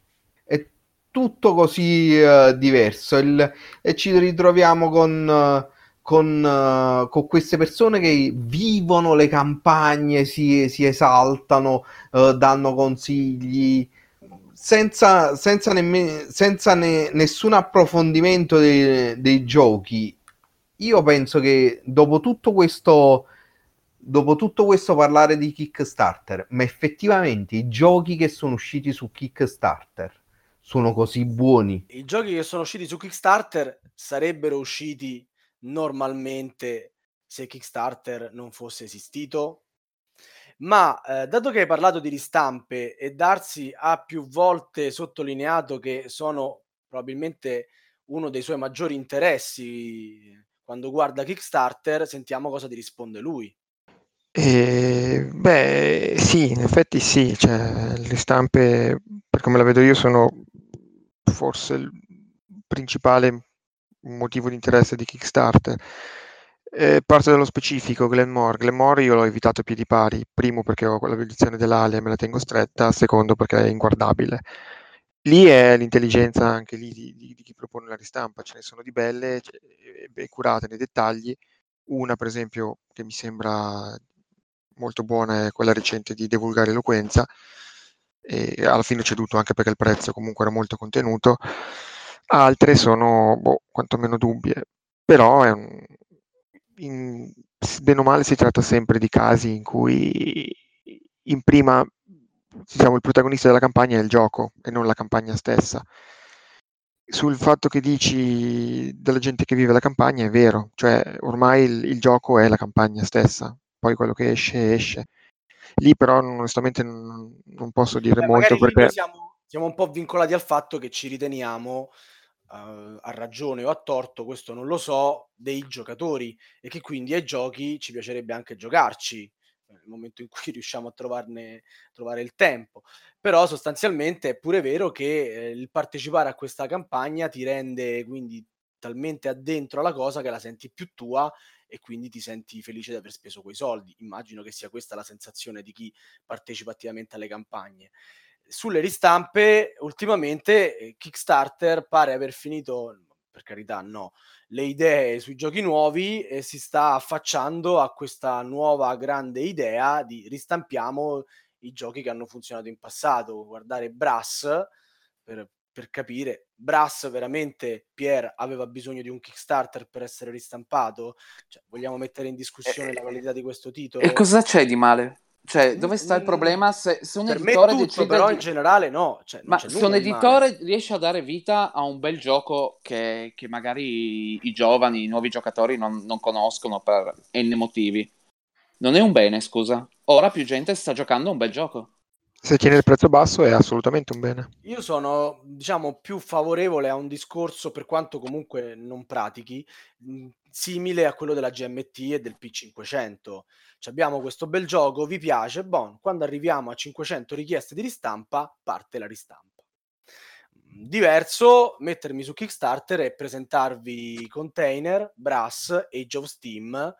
[SPEAKER 5] Tutto così eh, diverso il- e ci ritroviamo con, eh, con, eh, con queste persone che vivono le campagne, si, si esaltano, eh, danno consigli. Senza, senza, nemmeno, senza ne- nessun approfondimento dei, dei giochi, io penso che dopo tutto questo, dopo tutto questo parlare di Kickstarter, ma effettivamente i giochi che sono usciti su Kickstarter sono così buoni.
[SPEAKER 1] I giochi che sono usciti su Kickstarter sarebbero usciti normalmente se Kickstarter non fosse esistito? Ma eh, dato che hai parlato di ristampe e Darsi ha più volte sottolineato che sono probabilmente uno dei suoi maggiori interessi quando guarda Kickstarter, sentiamo cosa ti risponde lui.
[SPEAKER 7] Eh, beh, sì, in effetti sì, cioè, le stampe, per come la vedo io, sono forse il principale motivo di interesse di Kickstarter. Eh, parte dallo specifico, Glenmore. Glenmore io l'ho evitato a piedi pari, primo perché ho quella edizione dell'Alia e me la tengo stretta, secondo perché è inguardabile. Lì è l'intelligenza anche lì di, di, di chi propone la ristampa, ce ne sono di belle e curate nei dettagli. Una, per esempio, che mi sembra molto buona è quella recente di Divulgare Eloquenza, e alla fine ho ceduto anche perché il prezzo comunque era molto contenuto. Altre sono, boh, quantomeno dubbie, però è un, in, bene o male si tratta sempre di casi in cui in prima diciamo, il protagonista della campagna è il gioco e non la campagna stessa. Sul fatto che dici della gente che vive la campagna è vero, cioè ormai il, il gioco è la campagna stessa, poi quello che esce esce. Lì però onestamente non, non posso dire
[SPEAKER 1] eh,
[SPEAKER 7] molto perché...
[SPEAKER 1] Siamo, siamo un po' vincolati al fatto che ci riteniamo uh, a ragione o a torto, questo non lo so, dei giocatori e che quindi ai giochi ci piacerebbe anche giocarci nel momento in cui riusciamo a trovarne, trovare il tempo. Però sostanzialmente è pure vero che eh, il partecipare a questa campagna ti rende quindi talmente addentro alla cosa che la senti più tua e quindi ti senti felice di aver speso quei soldi. Immagino che sia questa la sensazione di chi partecipa attivamente alle campagne sulle ristampe ultimamente eh, Kickstarter pare aver finito, per carità no, le idee sui giochi nuovi e si sta affacciando a questa nuova grande idea di ristampiamo i giochi che hanno funzionato in passato. Guardare Brass per, per capire, Brass veramente Pier aveva bisogno di un Kickstarter per essere ristampato? Cioè, vogliamo mettere in discussione eh, la validità di questo titolo?
[SPEAKER 2] E cosa c'è di male? Cioè, dove sta il problema? Se, se un
[SPEAKER 1] per
[SPEAKER 2] editore
[SPEAKER 1] me tutto, però
[SPEAKER 2] di...
[SPEAKER 1] in generale no. Cioè,
[SPEAKER 2] Ma se un editore riesce a dare vita a un bel gioco che, che magari i, giovani, i nuovi giocatori non, non, conoscono per n motivi, non è un bene, scusa. Ora più gente sta giocando a un bel gioco.
[SPEAKER 7] Se tiene il prezzo basso è assolutamente un bene.
[SPEAKER 1] Io sono, diciamo, più favorevole a un discorso, per quanto comunque non pratichi, simile a quello della GMT e del P500. Cioè abbiamo questo bel gioco, vi piace, bon, quando arriviamo a 500 richieste di ristampa, parte la ristampa. Diverso mettermi su Kickstarter e presentarvi container, Brass, Age of Steam,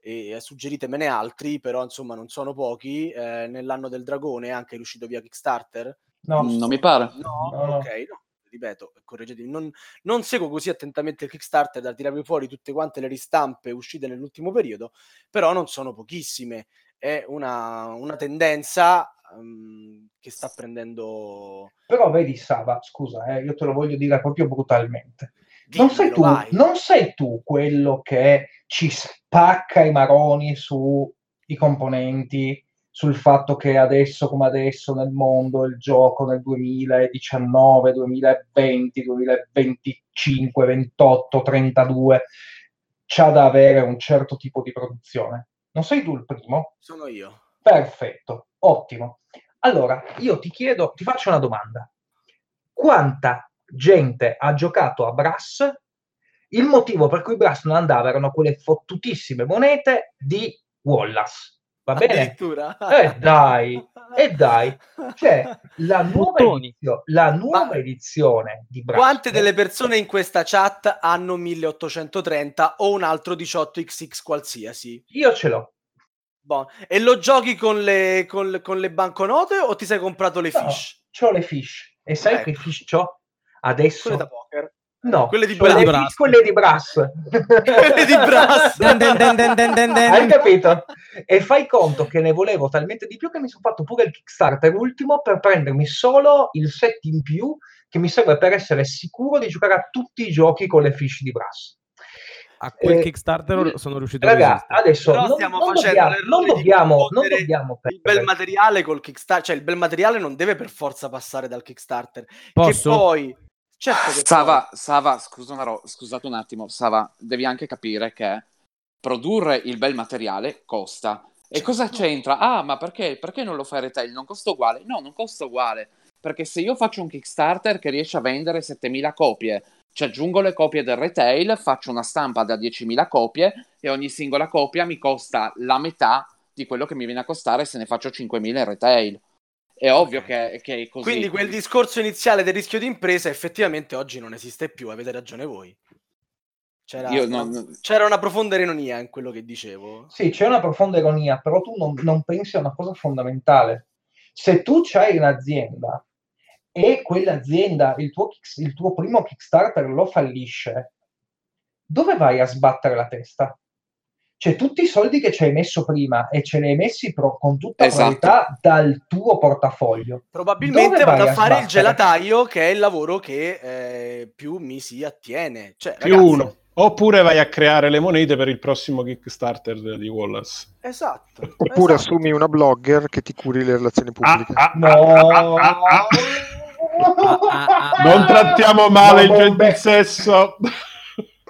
[SPEAKER 1] e suggeritemene altri, però insomma non sono pochi. Eh, nell'anno del dragone è anche riuscito via Kickstarter?
[SPEAKER 2] No, non mi pare.
[SPEAKER 1] No, no, ok, no ripeto, correggetemi, non, non, seguo così attentamente il Kickstarter da tirarvi fuori tutte quante le ristampe uscite nell'ultimo periodo, però non sono pochissime. È una, una tendenza um, che sta prendendo...
[SPEAKER 4] Però vedi Saba, scusa, eh, io te lo voglio dire proprio brutalmente. Non sei, tu, non sei tu quello che ci spacca i maroni sui componenti sul fatto che adesso come adesso nel mondo il gioco nel 2019, 2020, 2025, 28, 32 c'ha da avere un certo tipo di produzione. Non sei tu il primo?
[SPEAKER 1] Sono io.
[SPEAKER 4] Perfetto, ottimo. Allora, io ti chiedo, ti faccio una domanda. Quanta gente ha giocato a Brass? Il motivo per cui Brass non andava erano quelle fottutissime monete di Wallace Va bene?
[SPEAKER 1] Addirittura.
[SPEAKER 4] Eh dai, e dai. Cioè, la nuova, edizio- la nuova edizione di
[SPEAKER 1] Brasco... Quante delle persone in questa chat hanno 1830 o un altro 18XX qualsiasi?
[SPEAKER 4] Io ce l'ho.
[SPEAKER 1] Bon. E lo giochi con le, con, le, con le banconote o ti sei comprato le
[SPEAKER 4] no,
[SPEAKER 1] fish?
[SPEAKER 4] C'ho le fish. E sai ecco. che fish c'ho? Adesso...
[SPEAKER 1] Quelle da poker.
[SPEAKER 4] No,
[SPEAKER 1] quelle di,
[SPEAKER 4] quelle,
[SPEAKER 1] brass.
[SPEAKER 4] quelle di brass.
[SPEAKER 1] quelle di brass.
[SPEAKER 4] Hai capito? E fai conto che ne volevo talmente di più che mi sono fatto pure il Kickstarter ultimo per prendermi solo il set in più che mi serve per essere sicuro di giocare a tutti i giochi con le fish di brass.
[SPEAKER 3] a quel
[SPEAKER 4] Eh,
[SPEAKER 3] Kickstarter sono riuscito a
[SPEAKER 4] Raga,
[SPEAKER 3] resistere.
[SPEAKER 4] adesso
[SPEAKER 1] Però
[SPEAKER 4] non,
[SPEAKER 1] stiamo
[SPEAKER 4] non
[SPEAKER 1] facendo
[SPEAKER 4] dobbiamo, non
[SPEAKER 1] di
[SPEAKER 4] dobbiamo, non dobbiamo
[SPEAKER 1] il bel materiale col Kickstarter, cioè il bel materiale non deve per forza passare dal Kickstarter.
[SPEAKER 3] Posso?
[SPEAKER 1] Che poi, certo che
[SPEAKER 2] Sava, Sava, scusa una ro- scusate un attimo, Sava, devi anche capire che produrre il bel materiale costa. E cosa c'entra? Ah, ma perché, perché non lo fai retail? Non costa uguale? No, non costa uguale. Perché se io faccio un Kickstarter che riesce a vendere 7000 copie, ci aggiungo le copie del retail, faccio una stampa da 10.000 copie e ogni singola copia mi costa la metà di quello che mi viene a costare se ne faccio 5.000 in retail. È ovvio che, che è così.
[SPEAKER 1] Quindi quel discorso iniziale del rischio di impresa effettivamente oggi non esiste più, avete ragione voi. C'era,
[SPEAKER 2] Io non-
[SPEAKER 1] c'era una profonda ironia in quello che dicevo.
[SPEAKER 4] Sì, c'è una profonda ironia, però tu non, non pensi a una cosa fondamentale. Se tu hai un'azienda e quell'azienda, il tuo, il tuo primo Kickstarter lo fallisce, dove vai a sbattere la testa? Cioè, tutti i soldi che ci hai messo prima e ce li hai messi pro- con tutta
[SPEAKER 2] Esatto.
[SPEAKER 4] probabilità dal tuo portafoglio.
[SPEAKER 1] Probabilmente vado a
[SPEAKER 4] a
[SPEAKER 1] fare il
[SPEAKER 4] sbattere?
[SPEAKER 1] gelataio, che è il lavoro che eh, più mi si attiene. Cioè,
[SPEAKER 6] più
[SPEAKER 1] ragazzi,
[SPEAKER 6] uno. Oppure vai a creare le monete per il prossimo Kickstarter di Wallace.
[SPEAKER 1] Esatto.
[SPEAKER 7] Oppure
[SPEAKER 1] esatto.
[SPEAKER 7] assumi una blogger che ti curi le relazioni pubbliche.
[SPEAKER 6] Ah, ah,
[SPEAKER 4] No.
[SPEAKER 6] ah, ah, ah, ah.
[SPEAKER 3] Ah, ah, ah.
[SPEAKER 6] Non trattiamo male il
[SPEAKER 4] Ma
[SPEAKER 6] gentil
[SPEAKER 4] bombe.
[SPEAKER 6] sesso.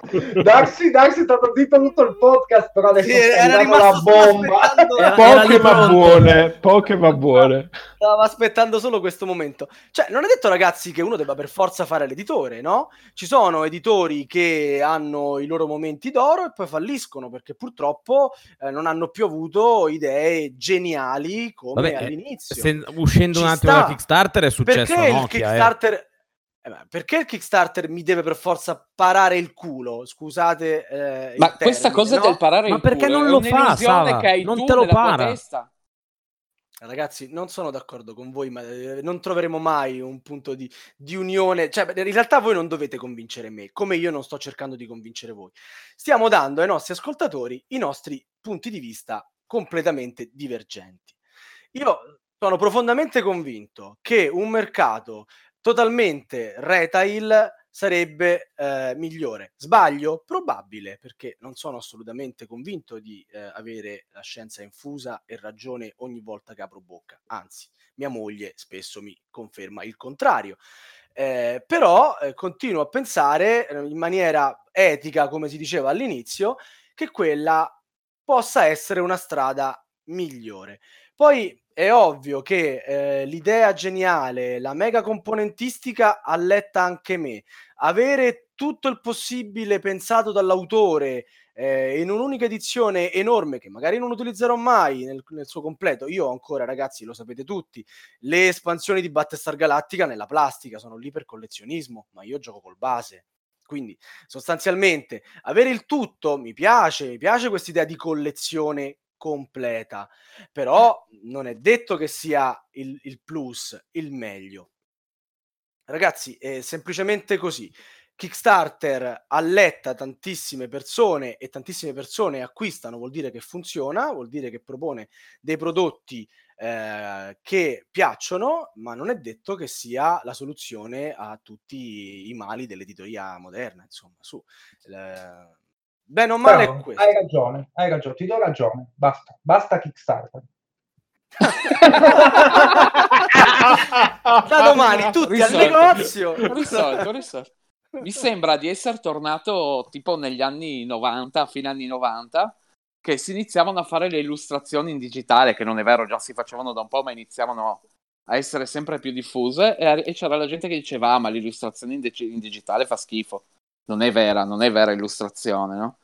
[SPEAKER 4] Darsi, Darsi è stato zitto tutto il podcast, però adesso
[SPEAKER 1] Sì, era
[SPEAKER 4] la bomba.
[SPEAKER 3] Era-
[SPEAKER 6] Poche
[SPEAKER 3] lì
[SPEAKER 6] ma
[SPEAKER 3] pronto.
[SPEAKER 6] buone, poche ma buone.
[SPEAKER 1] Stavo aspettando solo questo momento. Cioè, non è detto, ragazzi, che uno debba per forza fare l'editore, no? Ci sono editori che hanno i loro momenti d'oro e poi falliscono perché purtroppo eh, non hanno più avuto idee geniali come
[SPEAKER 3] Vabbè, eh,
[SPEAKER 1] all'inizio.
[SPEAKER 3] se- uscendo
[SPEAKER 1] Ci
[SPEAKER 3] un attimo
[SPEAKER 1] sta.
[SPEAKER 3] da Kickstarter è successo
[SPEAKER 1] perché
[SPEAKER 3] Nokia. eh.
[SPEAKER 1] Kickstarter. eh, perché il Kickstarter mi deve per forza parare il culo? Scusate. eh,
[SPEAKER 2] Ma questa
[SPEAKER 1] termine,
[SPEAKER 2] cosa
[SPEAKER 1] no?
[SPEAKER 2] del parare
[SPEAKER 3] Ma
[SPEAKER 2] il
[SPEAKER 3] perché
[SPEAKER 2] culo
[SPEAKER 3] non
[SPEAKER 2] è
[SPEAKER 3] lo fa, Sava?
[SPEAKER 2] che hai
[SPEAKER 3] Non te lo para.
[SPEAKER 2] testa.
[SPEAKER 1] Ragazzi, non sono d'accordo con voi, ma eh, non troveremo mai un punto di, di unione. Cioè, in realtà voi non dovete convincere me, come io non sto cercando di convincere voi. Stiamo dando ai nostri ascoltatori i nostri punti di vista completamente divergenti. Io sono profondamente convinto che un mercato totalmente retail sarebbe eh, migliore. Sbaglio? Probabile, perché non sono assolutamente convinto di eh, avere la scienza infusa e ragione ogni volta che apro bocca. Anzi, mia moglie spesso mi conferma il contrario. Eh, però eh, continuo a pensare eh, in maniera etica, come si diceva all'inizio, che quella possa essere una strada migliore. Poi è ovvio che eh, l'idea geniale, la mega componentistica alletta anche me. Avere tutto il possibile pensato dall'autore eh, in un'unica edizione enorme che magari non utilizzerò mai nel, nel suo completo. Io ancora, ragazzi, lo sapete tutti, le espansioni di Battlestar Galactica nella plastica sono lì per collezionismo, ma io gioco col base. Quindi sostanzialmente avere il tutto mi piace, mi piace questa idea di collezione completa, però non è detto che sia il, il plus, il meglio. Ragazzi, è semplicemente così. Kickstarter alletta tantissime persone e tantissime persone acquistano, vuol dire che funziona, vuol dire che propone dei prodotti eh, che piacciono, ma non è detto che sia la soluzione a tutti i mali dell'editoria moderna. Insomma, su. Eh, bene o male
[SPEAKER 4] Però,
[SPEAKER 1] è questo.
[SPEAKER 4] hai ragione, hai ragione, ti do ragione. Basta, basta Kickstarter.
[SPEAKER 1] da domani tutti al
[SPEAKER 2] Risolto.
[SPEAKER 1] negozio.
[SPEAKER 2] Risolto, risolto. Mi sembra di essere tornato tipo negli anni 90, fine anni 90, che si iniziavano a fare le illustrazioni in digitale, che non è vero, già si facevano da un po', ma iniziavano a essere sempre più diffuse e, e c'era la gente che diceva, ah, ma l'illustrazione in, digi- in digitale fa schifo. Non è vera, non è vera illustrazione, no?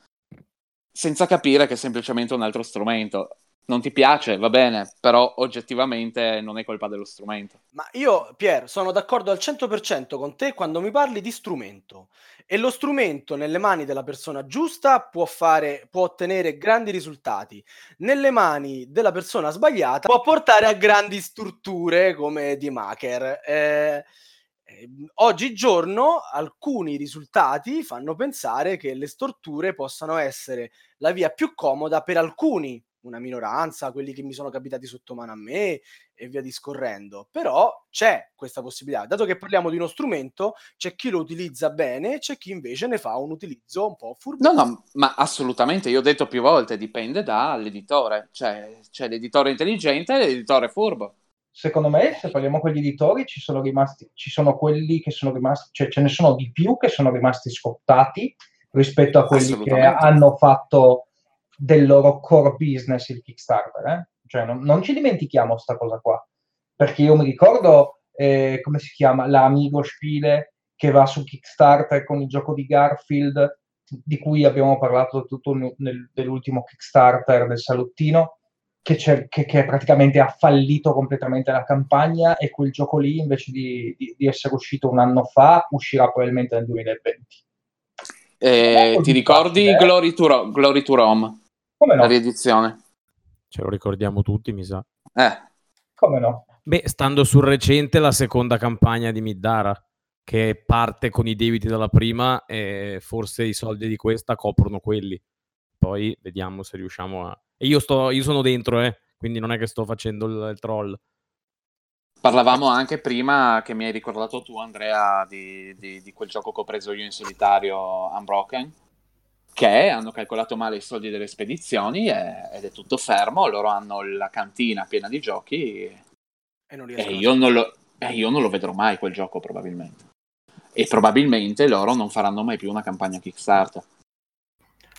[SPEAKER 2] Senza capire che è semplicemente un altro strumento. Non ti piace, va bene, però oggettivamente non è colpa dello strumento.
[SPEAKER 1] Ma io, Pier, sono d'accordo al 100% con te quando mi parli di strumento. E lo strumento nelle mani della persona giusta può fare, può ottenere grandi risultati. Nelle mani della persona sbagliata può portare a grandi strutture come di Maker. Eh, oggigiorno alcuni risultati fanno pensare che le storture possano essere la via più comoda per alcuni una minoranza, quelli che mi sono capitati sotto mano a me e via discorrendo. Però c'è questa possibilità. Dato che parliamo di uno strumento, c'è chi lo utilizza bene, c'è chi invece ne fa un utilizzo un po' furbo.
[SPEAKER 2] No, no, ma assolutamente, io ho detto più volte, dipende dall'editore. Cioè, c'è l'editore intelligente e l'editore furbo.
[SPEAKER 4] Secondo me, se parliamo con gli editori, ci sono rimasti, ci sono quelli che sono rimasti, cioè ce ne sono di più che sono rimasti scottati rispetto a quelli che hanno fatto del loro core business il Kickstarter. Eh? Cioè, non, non, ci dimentichiamo questa cosa qua. Perché io mi ricordo, eh, come si chiama, l'Amigo Spiele che va su Kickstarter con il gioco di Garfield, di cui abbiamo parlato tutto nel, nell'ultimo Kickstarter del salottino, che, che, che, praticamente ha fallito completamente la campagna e quel gioco lì, invece di, di, di essere uscito un anno fa, uscirà probabilmente nel 2020.
[SPEAKER 2] Eh, ti ricordi facile, Glory, to Ro- Glory to Rome?
[SPEAKER 4] Come no?
[SPEAKER 2] La riedizione.
[SPEAKER 3] Ce lo ricordiamo tutti, mi sa.
[SPEAKER 2] Eh.
[SPEAKER 4] Come no?
[SPEAKER 3] Beh, stando sul recente, la seconda campagna di Middara, che parte con i debiti della prima e forse i soldi di questa coprono quelli. Poi vediamo se riusciamo a... E io, sto, io sono dentro, eh, quindi non è che sto facendo il, il troll.
[SPEAKER 2] Parlavamo anche prima che mi hai ricordato tu, Andrea, di, di, di quel gioco che ho preso io in solitario, Unbroken, che hanno calcolato male i soldi delle spedizioni e, ed è tutto fermo. Loro hanno la cantina piena di giochi e, e, io, non lo, e io non lo vedrò mai quel gioco, probabilmente. E probabilmente loro non faranno mai più una campagna Kickstarter.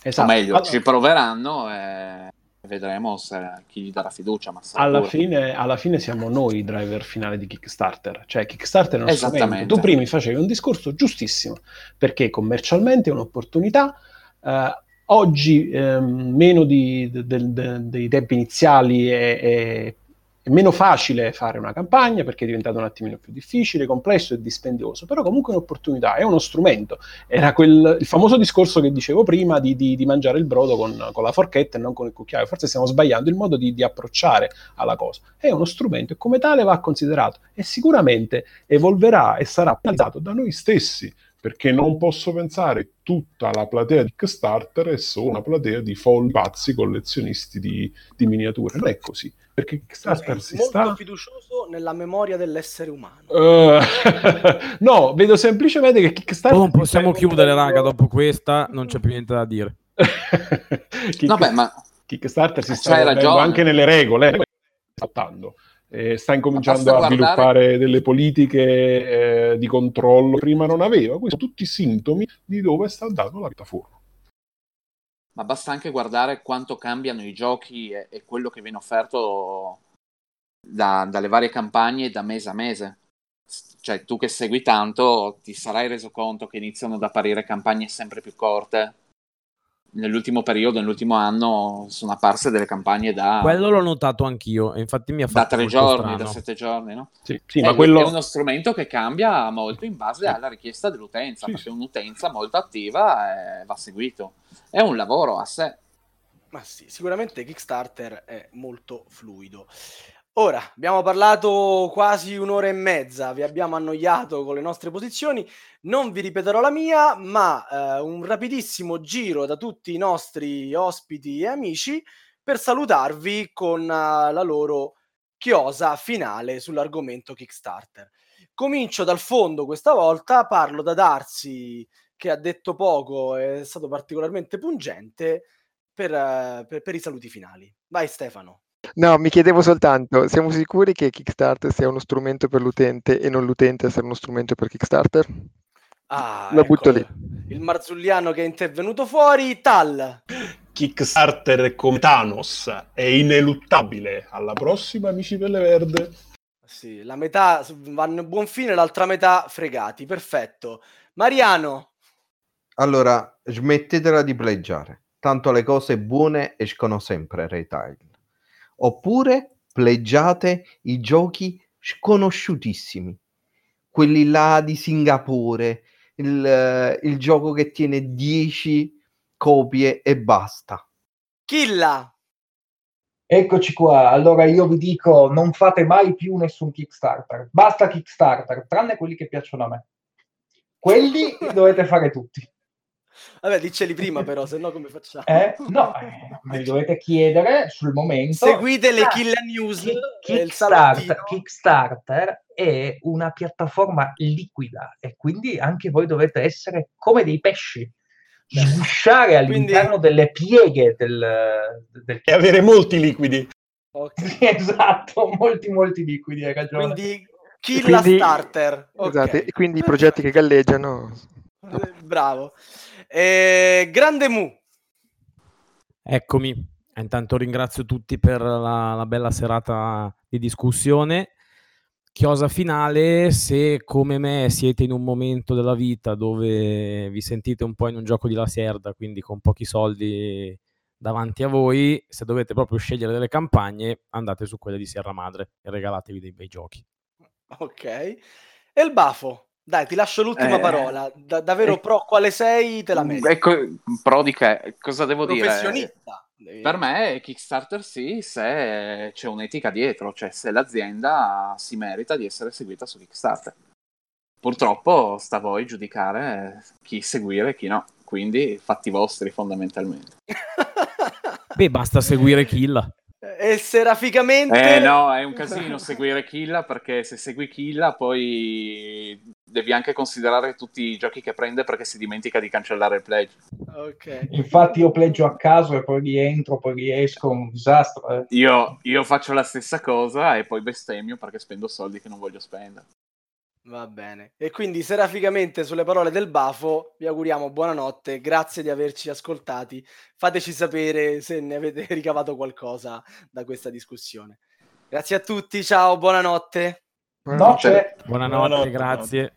[SPEAKER 2] Esatto. O meglio, allora... ci proveranno e vedremo se, chi gli darà fiducia. Ma
[SPEAKER 6] alla, fine, alla fine, siamo noi i driver finale di Kickstarter. Cioè, Kickstarter è uno strumento. Tu prima facevi un discorso giustissimo, perché commercialmente è un'opportunità. Eh, oggi eh, meno di, de, de, de, dei tempi iniziali è, è è meno facile fare una campagna perché è diventato un attimino più difficile, complesso e dispendioso, però comunque è un'opportunità, è uno strumento. Era quel, il famoso discorso che dicevo prima di, di, di mangiare il brodo con, con, la forchetta e non con il cucchiaio. Forse stiamo sbagliando il modo di, di, approcciare alla cosa. È uno strumento e come tale va considerato e sicuramente evolverà e sarà penalizzato da noi stessi perché non posso pensare tutta la platea di Kickstarter è solo una platea di folli pazzi collezionisti di, di miniature. Non è così perché Kickstarter si
[SPEAKER 1] molto
[SPEAKER 6] sta...
[SPEAKER 1] fiducioso nella memoria dell'essere umano.
[SPEAKER 6] Uh, no, vedo semplicemente che Kickstarter...
[SPEAKER 3] Non possiamo chiudere, raga, dopo questa non c'è più niente da dire.
[SPEAKER 2] Vabbè, ma...
[SPEAKER 6] Kickstarter si sta ragione. anche nelle regole, saltando. Eh, sta incominciando a guardare... sviluppare delle politiche eh, di controllo prima non aveva. Questi sono tutti sintomi di dove sta andando la piattaforma
[SPEAKER 2] ma basta anche guardare quanto cambiano i giochi e, e quello che viene offerto da, dalle varie campagne da mese a mese. Cioè, tu che segui tanto, ti sarai reso conto che iniziano ad apparire campagne sempre più corte. Nell'ultimo periodo, nell'ultimo anno, sono apparse delle campagne da.
[SPEAKER 3] Quello l'ho notato anch'io, infatti mi ha fatto.
[SPEAKER 2] Da tre giorni, strano. da sette giorni, no?
[SPEAKER 6] Sì, sì ma quello...
[SPEAKER 2] è uno strumento che cambia molto in base sì. alla richiesta dell'utenza, sì, perché un'utenza molto attiva eh, va seguito è un lavoro a sé.
[SPEAKER 1] Ma sì, sicuramente Kickstarter è molto fluido. Ora, abbiamo parlato quasi un'ora e mezza, vi abbiamo annoiato con le nostre posizioni, non vi ripeterò la mia, ma eh, un rapidissimo giro da tutti i nostri ospiti e amici per salutarvi con uh, la loro chiosa finale sull'argomento Kickstarter. Comincio dal fondo questa volta, parlo da Darsi che ha detto poco, è stato particolarmente pungente per, uh, per, per i saluti finali. Vai Stefano.
[SPEAKER 7] No, mi chiedevo soltanto, siamo sicuri che Kickstarter sia uno strumento per l'utente e non l'utente essere uno strumento per Kickstarter?
[SPEAKER 1] Ah, Lo ecco, butto lì. Il marzulliano che è intervenuto fuori, tal.
[SPEAKER 8] Kickstarter come Thanos, è ineluttabile. Alla prossima, amici Pelle Verde.
[SPEAKER 1] Sì, la metà vanno a buon fine, l'altra metà fregati. Perfetto. Mariano.
[SPEAKER 5] Allora, smettetela di pleggiare, tanto le cose buone escono sempre retail. Oppure pleggiate i giochi sconosciutissimi, quelli là di Singapore, il, il gioco che tiene 10 copie e basta.
[SPEAKER 1] Killa!
[SPEAKER 4] Eccoci qua, allora io vi dico non fate mai più nessun Kickstarter, basta Kickstarter, tranne quelli che piacciono a me. Quelli dovete fare tutti.
[SPEAKER 1] Vabbè, dicceli prima però, se no come facciamo?
[SPEAKER 4] Eh? No, eh, me li dovete chiedere sul momento.
[SPEAKER 1] Seguite le
[SPEAKER 4] Ah,
[SPEAKER 1] Kill News
[SPEAKER 4] Kickstarter. Kickstarter è una piattaforma liquida e quindi anche voi dovete essere come dei pesci, sgusciare
[SPEAKER 1] quindi-
[SPEAKER 4] all'interno delle pieghe del, del
[SPEAKER 6] E avere molti liquidi.
[SPEAKER 1] ok.
[SPEAKER 4] Sì, esatto, molti molti liquidi, hai ragione.
[SPEAKER 1] Quindi Kill
[SPEAKER 7] Quindi-
[SPEAKER 1] Starter. Ok.
[SPEAKER 7] Esatto, e quindi i progetti che galleggiano
[SPEAKER 1] Bravo. Eh, Grande Mu.
[SPEAKER 3] Eccomi. Eh, Intanto ringrazio tutti per la, la bella serata di discussione. Chiosa finale, se come me siete in un momento della vita dove vi sentite un po' in un gioco di laserda, quindi con pochi soldi davanti a voi, se dovete proprio scegliere delle campagne, andate su quelle di Sierra Madre e regalatevi dei bei giochi.
[SPEAKER 1] Ok. E il Bafo. Dai, ti lascio l'ultima
[SPEAKER 2] Eh,
[SPEAKER 1] parola. Da- davvero
[SPEAKER 2] eh,
[SPEAKER 1] pro quale sei, te la meriti.
[SPEAKER 2] Ecco, pro di che? Cosa devo dire?
[SPEAKER 1] Professionista. Devi-
[SPEAKER 2] Per me Kickstarter sì, se c'è un'etica dietro, cioè se l'azienda si merita di essere seguita su Kickstarter. Purtroppo sta a voi giudicare chi seguire e chi no, quindi fatti vostri fondamentalmente.
[SPEAKER 3] Beh, basta seguire Kill.
[SPEAKER 1] E seraficamente...
[SPEAKER 2] Eh no, è un casino seguire Killa perché se segui Killa poi devi anche considerare tutti i giochi che prende perché si dimentica di cancellare il pledge.
[SPEAKER 1] Ok.
[SPEAKER 4] Infatti io pleggio a caso e poi rientro, poi riesco, un disastro. eh.
[SPEAKER 2] Io, io faccio la stessa cosa e poi bestemmio perché spendo soldi che non voglio spendere.
[SPEAKER 1] Va bene. E quindi seraficamente sulle parole del Bafo vi auguriamo buonanotte, grazie di averci ascoltati. Fateci sapere se ne avete ricavato qualcosa da questa discussione. Grazie a tutti, ciao, buonanotte.
[SPEAKER 4] Noce.
[SPEAKER 3] Buonanotte,
[SPEAKER 6] Buonanotte,
[SPEAKER 3] grazie.